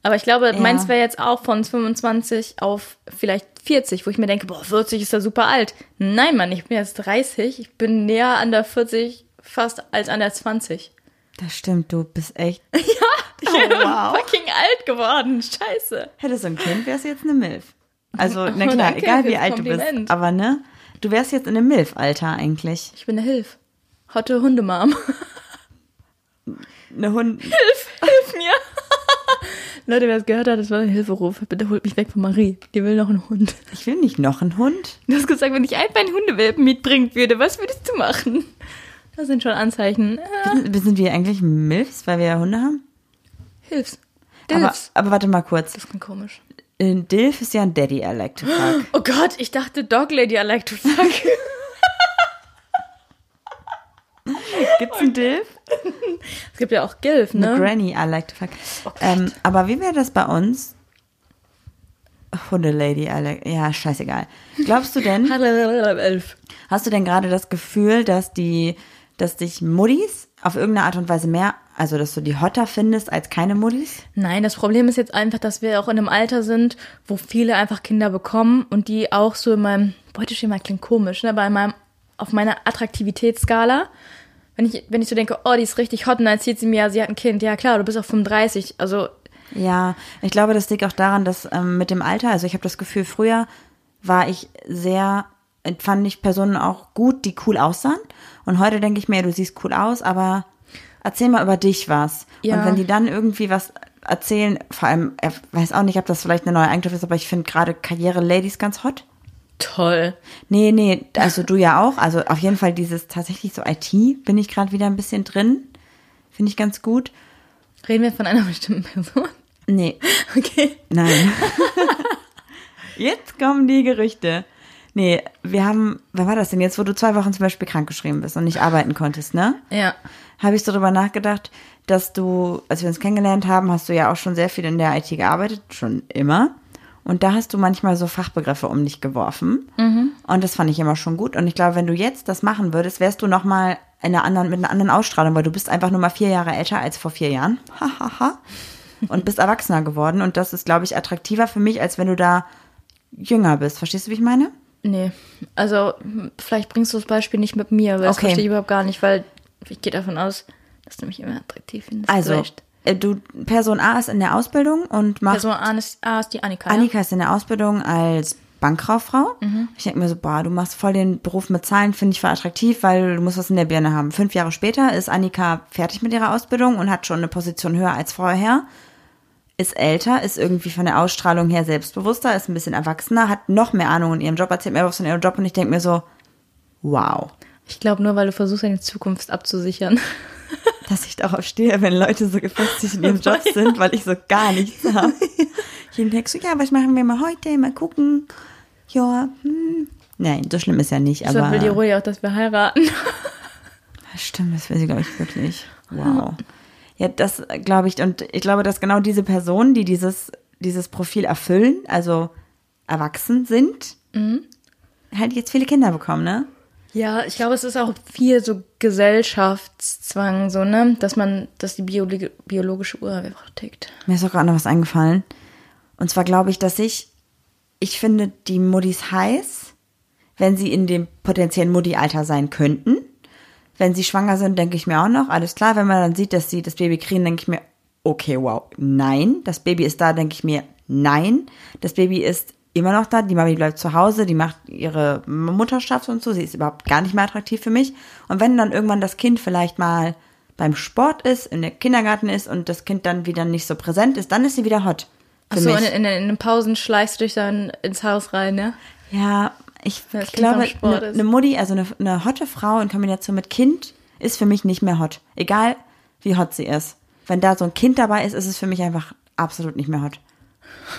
Aber ich glaube, Ja. meins wäre jetzt auch von 25 auf vielleicht 40, wo ich mir denke, boah, 40 ist ja super alt. Nein, Mann, ich bin jetzt 30. Ich bin näher an der 40 fast als an der 20. Das stimmt, du bist echt. <laughs> Ich Oh, bin wow. fucking alt geworden. Scheiße. Hättest du ein Kind, wärst du jetzt eine Milf. Also, na klar, danke egal wie alt du bist. Kompliment. Aber ne, du wärst jetzt in einem Milf-Alter eigentlich. Ich bin eine Hilf. Hotte Hundemam. Eine Hund. <laughs> Hilf mir. Leute, wer es gehört hat, das war ein Hilferuf. Bitte holt mich weg von Marie. Die will noch einen Hund. Ich will nicht noch einen Hund. Du hast gesagt, wenn ich einfach einen Hundewelpen mitbringen würde, was würdest du machen? Das sind schon Anzeichen. Sind, sind wir eigentlich Milfs, weil wir ja Hunde haben? Hilfs. Aber, Dilfs. aber warte mal kurz. Das klingt komisch. Äh, Dilf ist ja ein Daddy, I like to fuck. Oh Gott, ich dachte Dog Lady, I like to fuck. Gibt's einen Dilf? <laughs> es gibt ja auch Gilf, Eine ne? Granny, I like to fuck. Oh ähm, aber wie wäre das bei uns? Hundelady, I like. Ja, scheißegal. Glaubst du denn, <laughs> Elf. hast du denn gerade das Gefühl, dass die, dass dich Muddis auf irgendeine Art und Weise mehr, also dass du die hotter findest als keine Muddis? Nein, das Problem ist jetzt einfach, dass wir auch in einem Alter sind, wo viele einfach Kinder bekommen und die auch so in meinem Beuteschema klingt komisch, ne, aber in meinem, auf meiner Attraktivitätsskala, wenn ich, wenn ich so denke, oh, die ist richtig hot und dann erzählt sie mir, ja, sie hat ein Kind, ja klar, du bist auch 35, also Ja, ich glaube, das liegt auch daran, dass ähm, mit dem Alter, also ich habe das Gefühl, früher war ich sehr, fand ich Personen auch gut, die cool aussahen. Und heute denke ich mir, du siehst cool aus, aber erzähl mal über dich was. Ja. Und wenn die dann irgendwie was erzählen, vor allem, ich weiß auch nicht, ob das vielleicht eine neue Eigenschaft ist, aber ich finde gerade Karriere-Ladies ganz hot. Toll. Nee, nee, also du ja auch. Also auf jeden Fall dieses tatsächlich so IT bin ich gerade wieder ein bisschen drin. Finde ich ganz gut. Reden wir von einer bestimmten Person? Nee, Okay. Nein. <laughs> jetzt kommen die Gerüchte. Nee, wir haben, wer war das denn jetzt, wo du zwei Wochen zum Beispiel krankgeschrieben bist und nicht arbeiten konntest, ne? Ja. Habe ich so drüber nachgedacht, dass du, als wir uns kennengelernt haben, hast du ja auch schon sehr viel in der IT gearbeitet, schon immer. Und da hast du manchmal so Fachbegriffe um dich geworfen. Und das fand ich immer schon gut. Und ich glaube, wenn du jetzt das machen würdest, wärst du noch mal in einer anderen, mit einer anderen Ausstrahlung, weil du bist einfach nur mal vier Jahre älter als vor vier Jahren. <laughs> Hahaha. und bist erwachsener geworden. Und das ist, glaube ich, attraktiver für mich, als wenn du da jünger bist. Verstehst du, wie ich meine? Nee. Also, vielleicht bringst du das Beispiel nicht mit mir, weil das Okay. verstehe ich überhaupt gar nicht, weil ich gehe davon aus, dass du mich immer attraktiv findest. Also, Vielleicht. Äh, du, Person A ist in der Ausbildung und macht Person A ist, A ist die Annika. Annika ist in der Ausbildung als Bankkauffrau. Mhm. Ich denke mir so, boah, du machst voll den Beruf mit Zahlen, finde ich voll attraktiv, weil du musst was in der Birne haben. Fünf Jahre später ist Annika fertig mit ihrer Ausbildung und hat schon eine Position höher als vorher. Ist älter, ist irgendwie von der Ausstrahlung her selbstbewusster, ist ein bisschen erwachsener, hat noch mehr Ahnung in ihrem Job, erzählt mir was von ihrem Job und ich denke mir so, wow, Ja. Ich glaube nur, weil du versuchst, deine Zukunft abzusichern. <laughs> dass ich darauf stehe, wenn Leute so gefestigt in ihrem Job <laughs> sind, weil ich so gar nichts <laughs> habe. Ich denke so, ja, was machen wir mal heute? Mal gucken. Ja, hm. Nein, so schlimm ist ja nicht, aber. will die Ruhe ja auch, dass wir heiraten. <laughs> Stimmt, das will sie, glaube ich, wirklich. Wow. Ja, das glaube ich, und ich glaube, dass genau diese Personen, die dieses, dieses Profil erfüllen, also erwachsen sind, halt jetzt viele Kinder bekommen, ne? Ja, ich glaube, es ist auch viel so Gesellschaftszwang, so, ne? Dass man, dass die Biologi biologische Uhr einfach tickt. Mir ist auch gerade noch was eingefallen. Und zwar glaube ich, dass ich, ich finde die Muddis heiß, wenn sie in dem potenziellen Muddi-Alter sein könnten. Wenn sie schwanger sind, denke ich mir auch noch, alles klar. Wenn man dann sieht, dass sie das Baby kriegen, denke ich mir, okay, wow, nein. Das Baby ist da, denke ich mir, nein. Das Baby ist immer noch da, die Mami bleibt zu Hause, die macht ihre Mutterschaft und so, sie ist überhaupt gar nicht mehr attraktiv für mich. Und wenn dann irgendwann das Kind vielleicht mal beim Sport ist, in der Kindergarten ist und das Kind dann wieder nicht so präsent ist, dann ist sie wieder hot. Achso, in, in, in den Pausen schleichst du dich dann ins Haus rein, ne? Ja, ich, ich glaube, eine ne Mutti, also eine, eine hotte Frau in Kombination mit Kind, ist für mich nicht mehr hot. Egal, wie hot sie ist. Wenn da so ein Kind dabei ist, ist es für mich einfach absolut nicht mehr hot.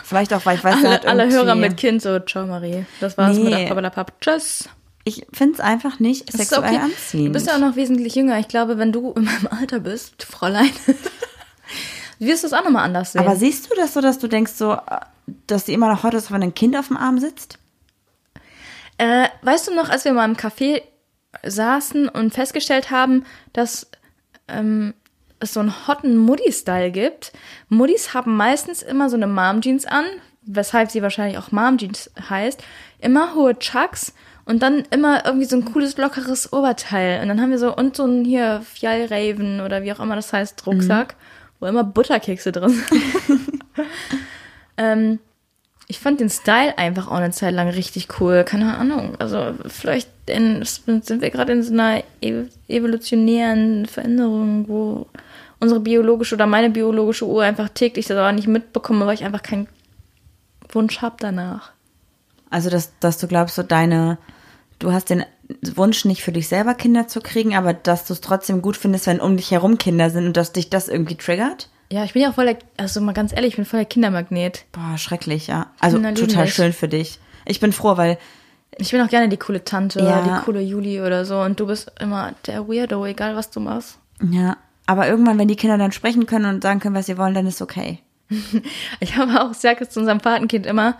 Vielleicht auch, weil ich weiß, Alle, halt alle Hörer mit Kind so, ciao Marie. Das war's mit Nee. der Pappalapapp. Tschüss. Ich finde es einfach nicht Das sexuell okay. anziehend. Du bist ja auch noch wesentlich jünger. Ich glaube, wenn du in meinem Alter bist, Fräulein, <laughs> wirst du es auch nochmal anders sehen. Aber siehst du das so, dass du denkst so, dass die immer noch hot ist, wenn ein Kind auf dem Arm sitzt? Äh, weißt du noch, als wir mal im Café saßen und festgestellt haben, dass ähm, es so einen hotten Muddy-Style gibt? Muddis haben meistens immer so eine Mom-Jeans an, weshalb sie wahrscheinlich auch Mom-Jeans heißt. Immer hohe Chucks und dann immer irgendwie so ein cooles, lockeres Oberteil. Und dann haben wir so, und so ein hier Fjallraven oder wie auch immer das heißt, Rucksack, wo immer Butterkekse drin sind. <laughs> ähm, ich fand den Style einfach auch eine Zeit lang richtig cool. Keine Ahnung. Also vielleicht in, sind wir gerade in so einer ev- evolutionären Veränderung, wo unsere biologische oder meine biologische Uhr einfach täglich das aber nicht mitbekomme, weil ich einfach keinen Wunsch habe danach. Also, dass, dass du glaubst, so deine, du hast den Wunsch nicht für dich selber Kinder zu kriegen, aber dass du es trotzdem gut findest, wenn um dich herum Kinder sind und dass dich das irgendwie triggert? Ja, ich bin ja auch voll der, also mal ganz ehrlich, ich bin voll der Kindermagnet. Boah, schrecklich, ja. Also total schön für dich. Ich bin froh, weil Ich bin auch gerne die coole Tante Ja. oder die coole Juli oder so und du bist immer der Weirdo, egal was du machst. Ja, aber irgendwann, wenn die Kinder dann sprechen können und sagen können, was sie wollen, dann ist okay. <laughs> Ich habe auch gesagt zu unserem Patenkind immer,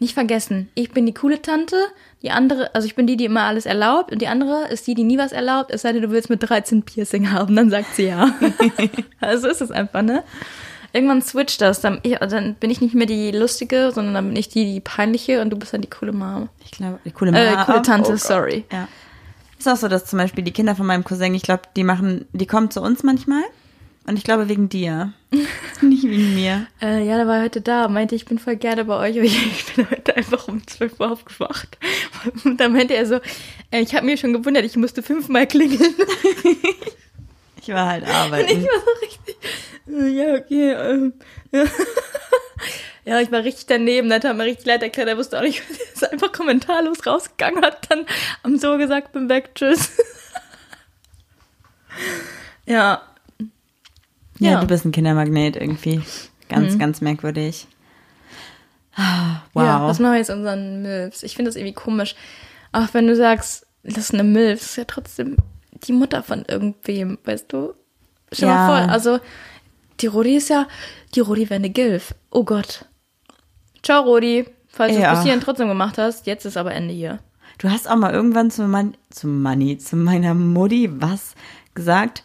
nicht vergessen, ich bin die coole Tante, die andere, also ich bin die, die immer alles erlaubt und die andere ist die, die nie was erlaubt, es sei denn, du willst mit 13 Piercing haben, dann sagt sie ja. <laughs> also ist es einfach, ne? Irgendwann switcht das, dann, ich, dann bin ich nicht mehr die lustige, sondern dann bin ich die, die peinliche und du bist dann die coole Mom. Ich glaube, die coole Äh, Mama. coole Tante, oh sorry. Ja. Ist auch so, dass zum Beispiel die Kinder von meinem Cousin, ich glaube, die machen, die kommen zu uns manchmal. Und ich glaube wegen dir. <laughs> Nicht wegen mir. Äh, ja, der war heute da, meinte, ich bin voll gerne bei euch, aber ich, <laughs> ich bin heute einfach um 12 Uhr aufgewacht. <laughs> Und dann meinte er so, äh, ich habe mir schon gewundert, ich musste fünfmal klingeln. Ich war halt Und ich arbeiten. war so richtig, äh, ja, okay, ähm, ja. Ja, ich war richtig daneben, dann hat er mir richtig leid erklärt, er wusste auch nicht, <laughs> er ist einfach kommentarlos rausgegangen, hat dann am so gesagt, bin weg, tschüss. <laughs> ja. Ja, Ja. du bist ein Kindermagnet irgendwie. Ganz, ganz merkwürdig. Ah, Wow. Ja, was machen wir jetzt unseren Milfs? Ich finde das irgendwie komisch. Auch wenn du sagst, das ist eine Milf, ist ja trotzdem die Mutter von irgendwem, weißt du? Stell Ja. mal vor, also die Rodi ist ja, die Rodi wäre eine Gilf. Oh Gott. Ciao, Rodi. Falls du Ja. es bis hierhin trotzdem gemacht hast, jetzt ist aber Ende hier. Du hast auch mal irgendwann zu, Man zu Manni, zu meiner Mutti was gesagt.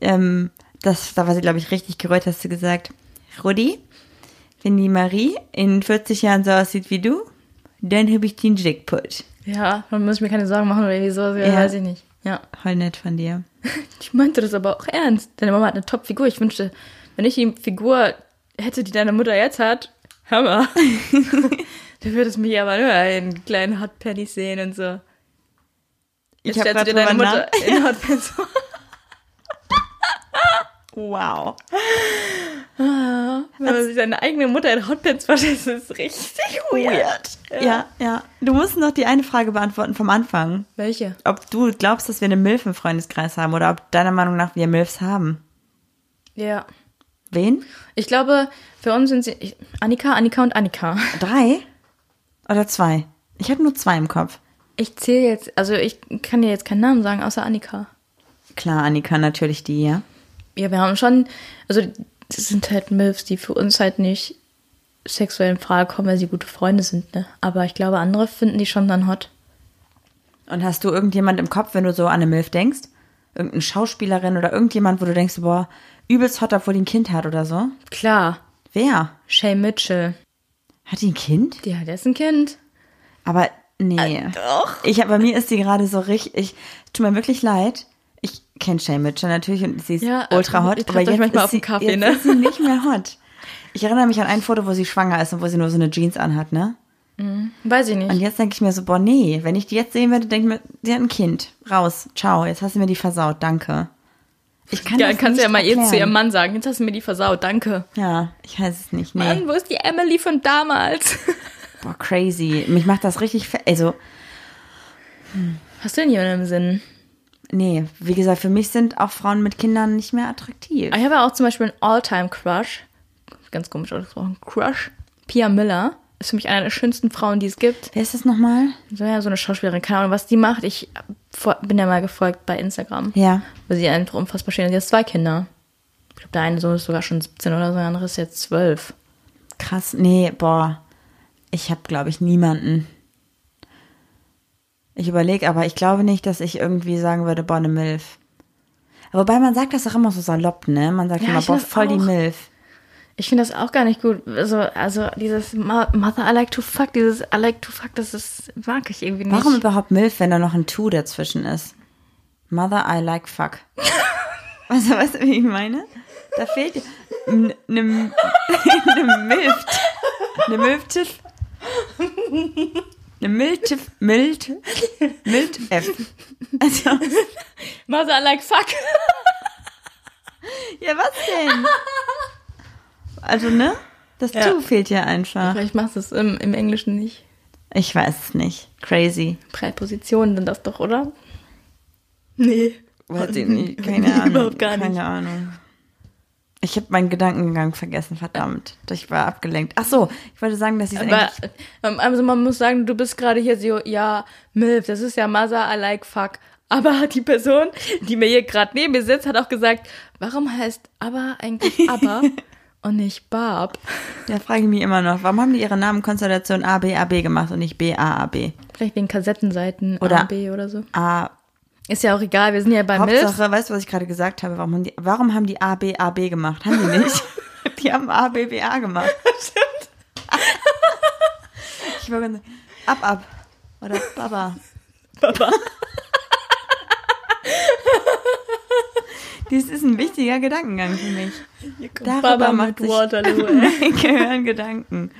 Ähm, das, da war sie, glaube ich, richtig gerührt, hast du gesagt. Rudi, wenn die Marie in 40 Jahren so aussieht wie du, dann habe ich den Jackpot. Ja, dann muss ich mir keine Sorgen machen oder wieso, Ja. weiß ich nicht. Ja. Voll nett von dir. <laughs> Ich meinte das aber auch ernst. Deine Mama hat eine Top-Figur. Ich wünschte, wenn ich die Figur hätte, die deine Mutter jetzt hat, Hammer. <laughs> du würdest mich aber nur in kleinen Hot Pennies sehen und so. Ich Jetzt stellst du dir deine Mutter in Hot vor. Wow. Wenn man sich seine eigene Mutter in Hot Pants vorstellt, das ist richtig weird. Ja. ja, Du musst noch die eine Frage beantworten vom Anfang. Welche? Ob du glaubst, dass wir eine Milf im Freundeskreis haben oder ob deiner Meinung nach wir Milfs haben. Ja. Wen? Ich glaube, für uns sind sie Annika, Annika und Annika. Drei? Oder zwei? Ich habe nur zwei im Kopf. Ich zähle jetzt, also ich kann dir jetzt keinen Namen sagen, außer Annika. Klar, Annika natürlich die, ja. Ja, wir haben schon, also das sind halt Milfs, die für uns halt nicht sexuell in Frage kommen, weil sie gute Freunde sind, ne? Aber ich glaube, andere finden die schon dann hot. Und hast du irgendjemand im Kopf, wenn du so an eine Milf denkst? Irgendeine Schauspielerin oder irgendjemand, wo du denkst, boah, übelst hot, obwohl die ein Kind hat oder so? Klar, Wer? Shay Mitchell. Hat die ein Kind? Ja, der ist ein Kind. Aber nee. Doch. Ich hab, bei mir ist die gerade so richtig, ich, tut mir wirklich leid. Ich kenne Shay Mitchell natürlich und sie ist Ja, ultra hot. ihr trefft euch manchmal auf dem Kaffee, jetzt ne? ist sie nicht mehr <laughs> hot. Ich erinnere mich an ein Foto, wo sie schwanger ist und wo sie nur so eine Jeans anhat, ne? Weiß ich Und nicht. jetzt denke ich mir so, boah, nee, wenn ich die jetzt sehen würde, denke ich mir, sie hat ein Kind. Raus, ciao, jetzt hast du mir die versaut, danke. Ich kann Ja, das kannst du ja nicht mal jetzt zu erklären. ihrem Mann sagen, jetzt hast du mir die versaut, danke. Ja, ich weiß es nicht, nee. Mann, wo ist die Emily von damals? <laughs> Boah, crazy. Mich macht das richtig, also, Hast du denn jemanden im Sinn? nee, wie gesagt, für mich sind auch Frauen mit Kindern nicht mehr attraktiv. Ich habe ja auch zum Beispiel einen All-Time-Crush. Ganz komisch ausgesprochen. Crush. Pia Miller. Ist für mich eine der schönsten Frauen, die es gibt. Wer ist das nochmal? So, ja, so eine Schauspielerin, keine Ahnung, was die macht. Ich bin ja mal gefolgt bei Instagram. Ja. Weil sie einfach unfassbar schön ist. Sie hat zwei Kinder. Ich glaube, der eine Sohn ist sogar schon 17 oder so, der andere ist jetzt 12. krass. Nee, boah. Ich habe, glaube ich, niemanden. Ich überlege, aber ich glaube nicht, dass ich irgendwie sagen würde, boah, eine Milf. Wobei man sagt das auch immer so salopp, ne? Man sagt Ja, immer, boah, voll die auch. Milf. Ich finde das auch gar nicht gut. Also, also dieses Mother I like to fuck, dieses I like to fuck, das ist, mag ich irgendwie nicht. Warum überhaupt Milf, wenn da noch ein To dazwischen ist? Mother, I like fuck. weißt <laughs> du, weißt du, wie ich meine? Da fehlt eine ne, <laughs> ne Milf. Eine Milftiff. Eine Milftiff. Mild. Mild F. Also, Mother I like fuck. ja, was denn? <laughs> Also, ne? Das Ja. To fehlt ja einfach. Vielleicht machst du es im, im Englischen nicht. Ich weiß es nicht. Crazy. Präpositionen sind das doch, oder? Nee. Weiß ich nicht. <laughs> Keine Ahnung. Überhaupt gar Keine nicht. Ahnung. Ich habe meinen Gedankengang vergessen, verdammt. Ich war abgelenkt. Ach so, ich wollte sagen, dass ich es Aber eigentlich... ähm, also man muss sagen, du bist gerade hier so, ja, Milf, das ist ja Mother, I like fuck. Aber <laughs> die Person, die mir hier gerade neben mir sitzt, hat auch gesagt, warum heißt aber eigentlich <laughs> aber und nicht Barb? Da frage ich mich immer noch, warum haben die ihre Namenkonstellation A, B, A, B gemacht und nicht B, A, A, B? Vielleicht wegen Kassettenseiten Oder- A, B oder so. A, Ist ja auch egal, wir sind ja bei Milf. Hauptsache, weißt du, was ich gerade gesagt habe? Warum haben, die, warum haben die A, B, A, B gemacht? Haben die nicht? <laughs> die haben A, B, B, A gemacht. <laughs> Stimmt. ich wollte sagen, ab, ab. Oder Baba. Baba. Dies ist ein wichtiger Gedankengang für mich. Hier kommt Darüber Baba macht mit sich Waterloo, <laughs> Gehirn Gedanken.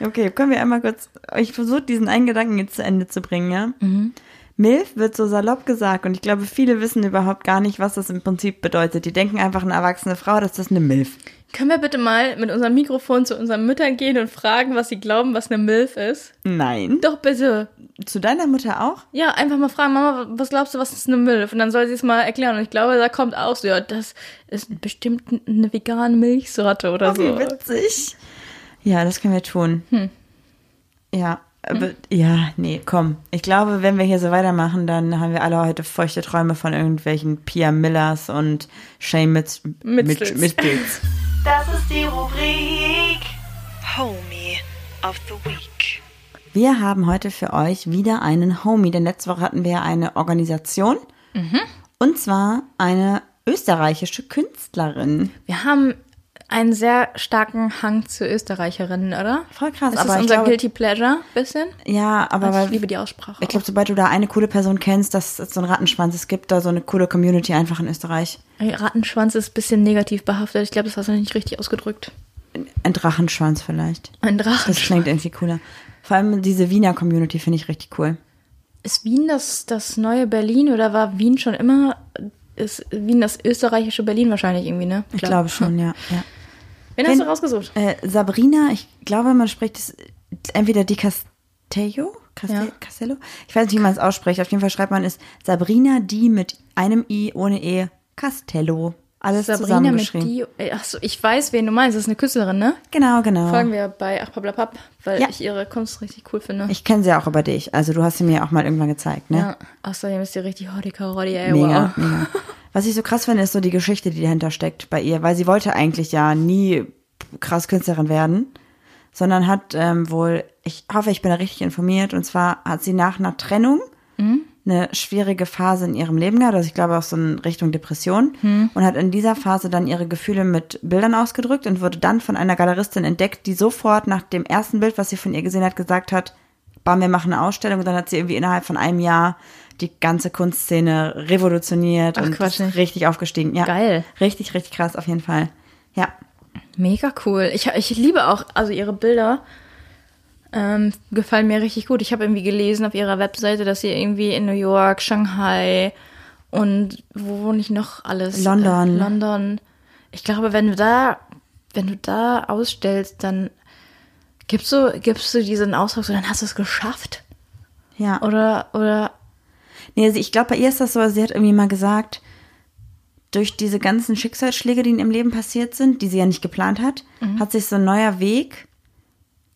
Okay, können wir einmal kurz, ich versuche diesen einen Gedanken jetzt zu Ende zu bringen, ja? Mhm. Milf wird so salopp gesagt und ich glaube, viele wissen überhaupt gar nicht, was das im Prinzip bedeutet. Die denken einfach, eine erwachsene Frau, das ist eine Milf. Können wir bitte mal mit unserem Mikrofon zu unseren Müttern gehen und fragen, was sie glauben, was eine Milf ist? Nein. Doch bitte. Zu deiner Mutter auch? Ja, einfach mal fragen, Mama, was glaubst du, was ist eine Milf? Und dann soll sie es mal erklären. Und ich glaube, da kommt auch so, ja, das ist bestimmt eine vegane Milchsorte oder wie so. witzig. Ja, das können wir tun. Hm. Ja, aber, ja, nee, komm. Ich glaube, wenn wir hier so weitermachen, dann haben wir alle heute feuchte Träume von irgendwelchen Pia Millers und Shane Mitz Mitzels. Mitch- Mitzels. Das ist die Rubrik Homie of the Week. Wir haben heute für euch wieder einen Homie, denn letzte Woche hatten wir eine Organisation. Mhm. Und zwar eine österreichische Künstlerin. Wir haben einen sehr starken Hang zu Österreicherinnen, oder? Voll krass, Ist aber das ich unser glaube- Guilty Pleasure, bisschen? Ja, aber Also ich weil, liebe die Aussprache. ich glaube, sobald du da eine coole Person kennst, dass es so ein Rattenschwanz, es gibt da so eine coole Community einfach in Österreich. Rattenschwanz ist ein bisschen negativ behaftet. Ich glaube, das hast du nicht richtig ausgedrückt. Ein Drachenschwanz vielleicht. Ein Das Drachenschwanz. klingt irgendwie cooler. Vor allem diese Wiener Community finde ich richtig cool. Ist Wien das, das neue Berlin oder war Wien schon immer, ist Wien das österreichische Berlin wahrscheinlich irgendwie, ne? Ich glaube schon, ja. ja. Wen hast Wenn- du rausgesucht? Äh, Sabrina, ich glaube, man spricht es entweder die Castello, Castel, Ja. Castello. Ich weiß nicht, wie man es ausspricht. Auf jeden Fall schreibt man es Sabrina, die mit einem I ohne E, Castello. Alles Sabrina mit zusammengeschrieben. die. ey, Achso, ich weiß, wen du meinst. Das ist eine Künstlerin, ne? Genau, genau. Folgen wir bei Ach Pablapap, weil Ja. ich ihre Kunst richtig cool finde. Ich kenne sie auch über dich. Also du hast sie mir auch mal irgendwann gezeigt, ne? ja. Außerdem ist sie richtig Hodika-Roddy, ey, Mega, wow. mega. <laughs> Was ich so krass finde, ist so die Geschichte, die dahinter steckt bei ihr, weil sie wollte eigentlich ja nie krass Künstlerin werden, sondern hat ähm, wohl, ich hoffe, ich bin da richtig informiert, und zwar hat sie nach einer Trennung eine schwierige Phase in ihrem Leben gehabt, also ich glaube auch so in Richtung Depression und hat in dieser Phase dann ihre Gefühle mit Bildern ausgedrückt und wurde dann von einer Galeristin entdeckt, die sofort nach dem ersten Bild, was sie von ihr gesehen hat, gesagt hat, bam, wir machen eine Ausstellung. Und dann hat sie irgendwie innerhalb von einem Jahr die ganze Kunstszene revolutioniert Ach, und Quatsch ist nicht. richtig aufgestiegen. Ja. Geil. Richtig, richtig krass auf jeden Fall. Ja. Mega cool. Ich, ich liebe auch, also ihre Bilder ähm, gefallen mir richtig gut. Ich habe irgendwie gelesen auf ihrer Webseite, dass sie irgendwie in New York, Shanghai und wo wohne ich noch alles? London. Äh, London. Ich glaube, wenn du da, wenn du da ausstellst, dann gibst du, gibst du diesen Ausdruck so, dann hast du es geschafft. Ja. Oder, oder, Nee, ich glaube, bei ihr ist das so, sie hat irgendwie mal gesagt, durch diese ganzen Schicksalsschläge, die in ihrem Leben passiert sind, die sie ja nicht geplant hat, Mhm. hat sich so ein neuer Weg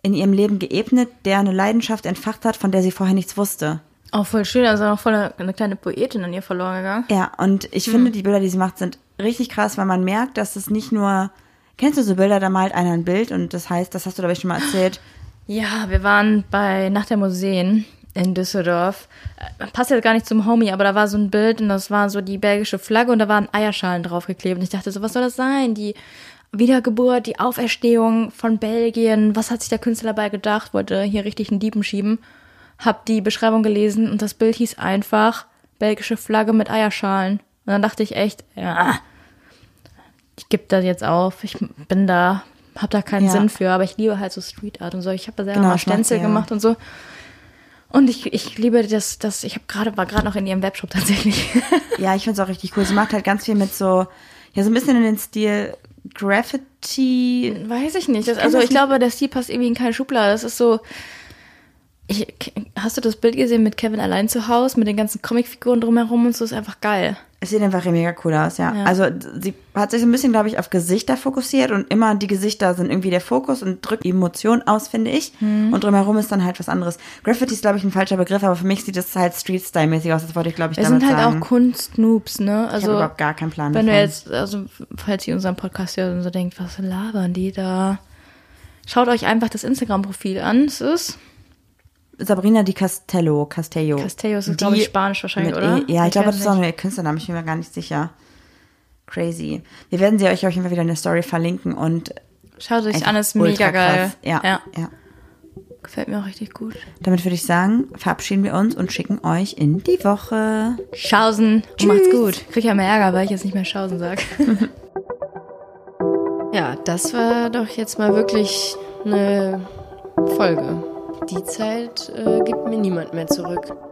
in ihrem Leben geebnet, der eine Leidenschaft entfacht hat, von der sie vorher nichts wusste. auch voll schön, also auch voll eine, eine kleine Poetin an ihr verloren gegangen. Ja, und ich Hm. finde, die Bilder, die sie macht, sind richtig krass, weil man merkt, dass es nicht nur Kennst du so Bilder, da malt einer ein Bild und das heißt, das hast du, glaube ich, schon mal erzählt. Ja, wir waren bei Nacht der Museen in Düsseldorf. Äh, Passt jetzt gar nicht zum Homie, aber da war so ein Bild und das war so die belgische Flagge und da waren Eierschalen draufgeklebt. Und ich dachte so, was soll das sein? Die Wiedergeburt, die Auferstehung von Belgien. Was hat sich der Künstler dabei gedacht? Wollte hier richtig einen Diepen schieben. Hab die Beschreibung gelesen und das Bild hieß einfach belgische Flagge mit Eierschalen. Und dann dachte ich echt, ja, ich gebe das jetzt auf. Ich bin da, hab da keinen Ja. Sinn für, aber ich liebe halt so Street Art und so. Ich habe da selber Genau, mal Stenzel ja. gemacht und so. Und ich, ich liebe das, das ich habe gerade war gerade noch in ihrem Webshop tatsächlich. <laughs> Ja, ich finde es auch richtig cool. Sie macht halt ganz viel mit so, ja, so ein bisschen in den Stil Graffiti. Weiß ich nicht. Das, also ich glaube, der Stil passt irgendwie in keine Schublade. Das ist so. Ich, hast du das Bild gesehen mit Kevin allein zu Hause, mit den ganzen Comicfiguren drumherum und so? Ist einfach geil. Es sieht einfach mega cool aus, ja. Ja. Also sie hat sich so ein bisschen, glaube ich, auf Gesichter fokussiert und immer die Gesichter sind irgendwie der Fokus und drückt die Emotion aus, finde ich. Mhm. Und drumherum ist dann halt was anderes. Graffiti ist, glaube ich, ein falscher Begriff, aber für mich sieht das halt Street-Style-mäßig aus. Das wollte ich, glaube ich, Wir damit sind halt sagen. auch Kunstnoobs, ne? ich habe Also überhaupt gar keinen Plan wenn du davon. jetzt, also falls ihr unseren Podcast hört und so denkt, was labern die da? Schaut euch einfach das Instagram-Profil an. Es ist Sabrina Di Castello, Castello. Castello, ist glaube ich Spanisch wahrscheinlich, oder? E. Ja, ich glaube, weiß das ist auch nur ihr Künstlername. Ich bin mir gar nicht sicher. Crazy. Wir werden sie euch auf jeden Fall wieder in der Story verlinken und Schaut euch an, ist mega geil. Ja, ja. ja. Gefällt mir auch richtig gut. Damit würde ich sagen, verabschieden wir uns und schicken euch in die Woche. Schausen. Und macht's gut. Krieg ja mehr Ärger, weil ich jetzt nicht mehr Schausen sag. <laughs> Ja, das war doch jetzt mal wirklich eine Folge. Die Zeit äh, gibt mir niemand mehr zurück.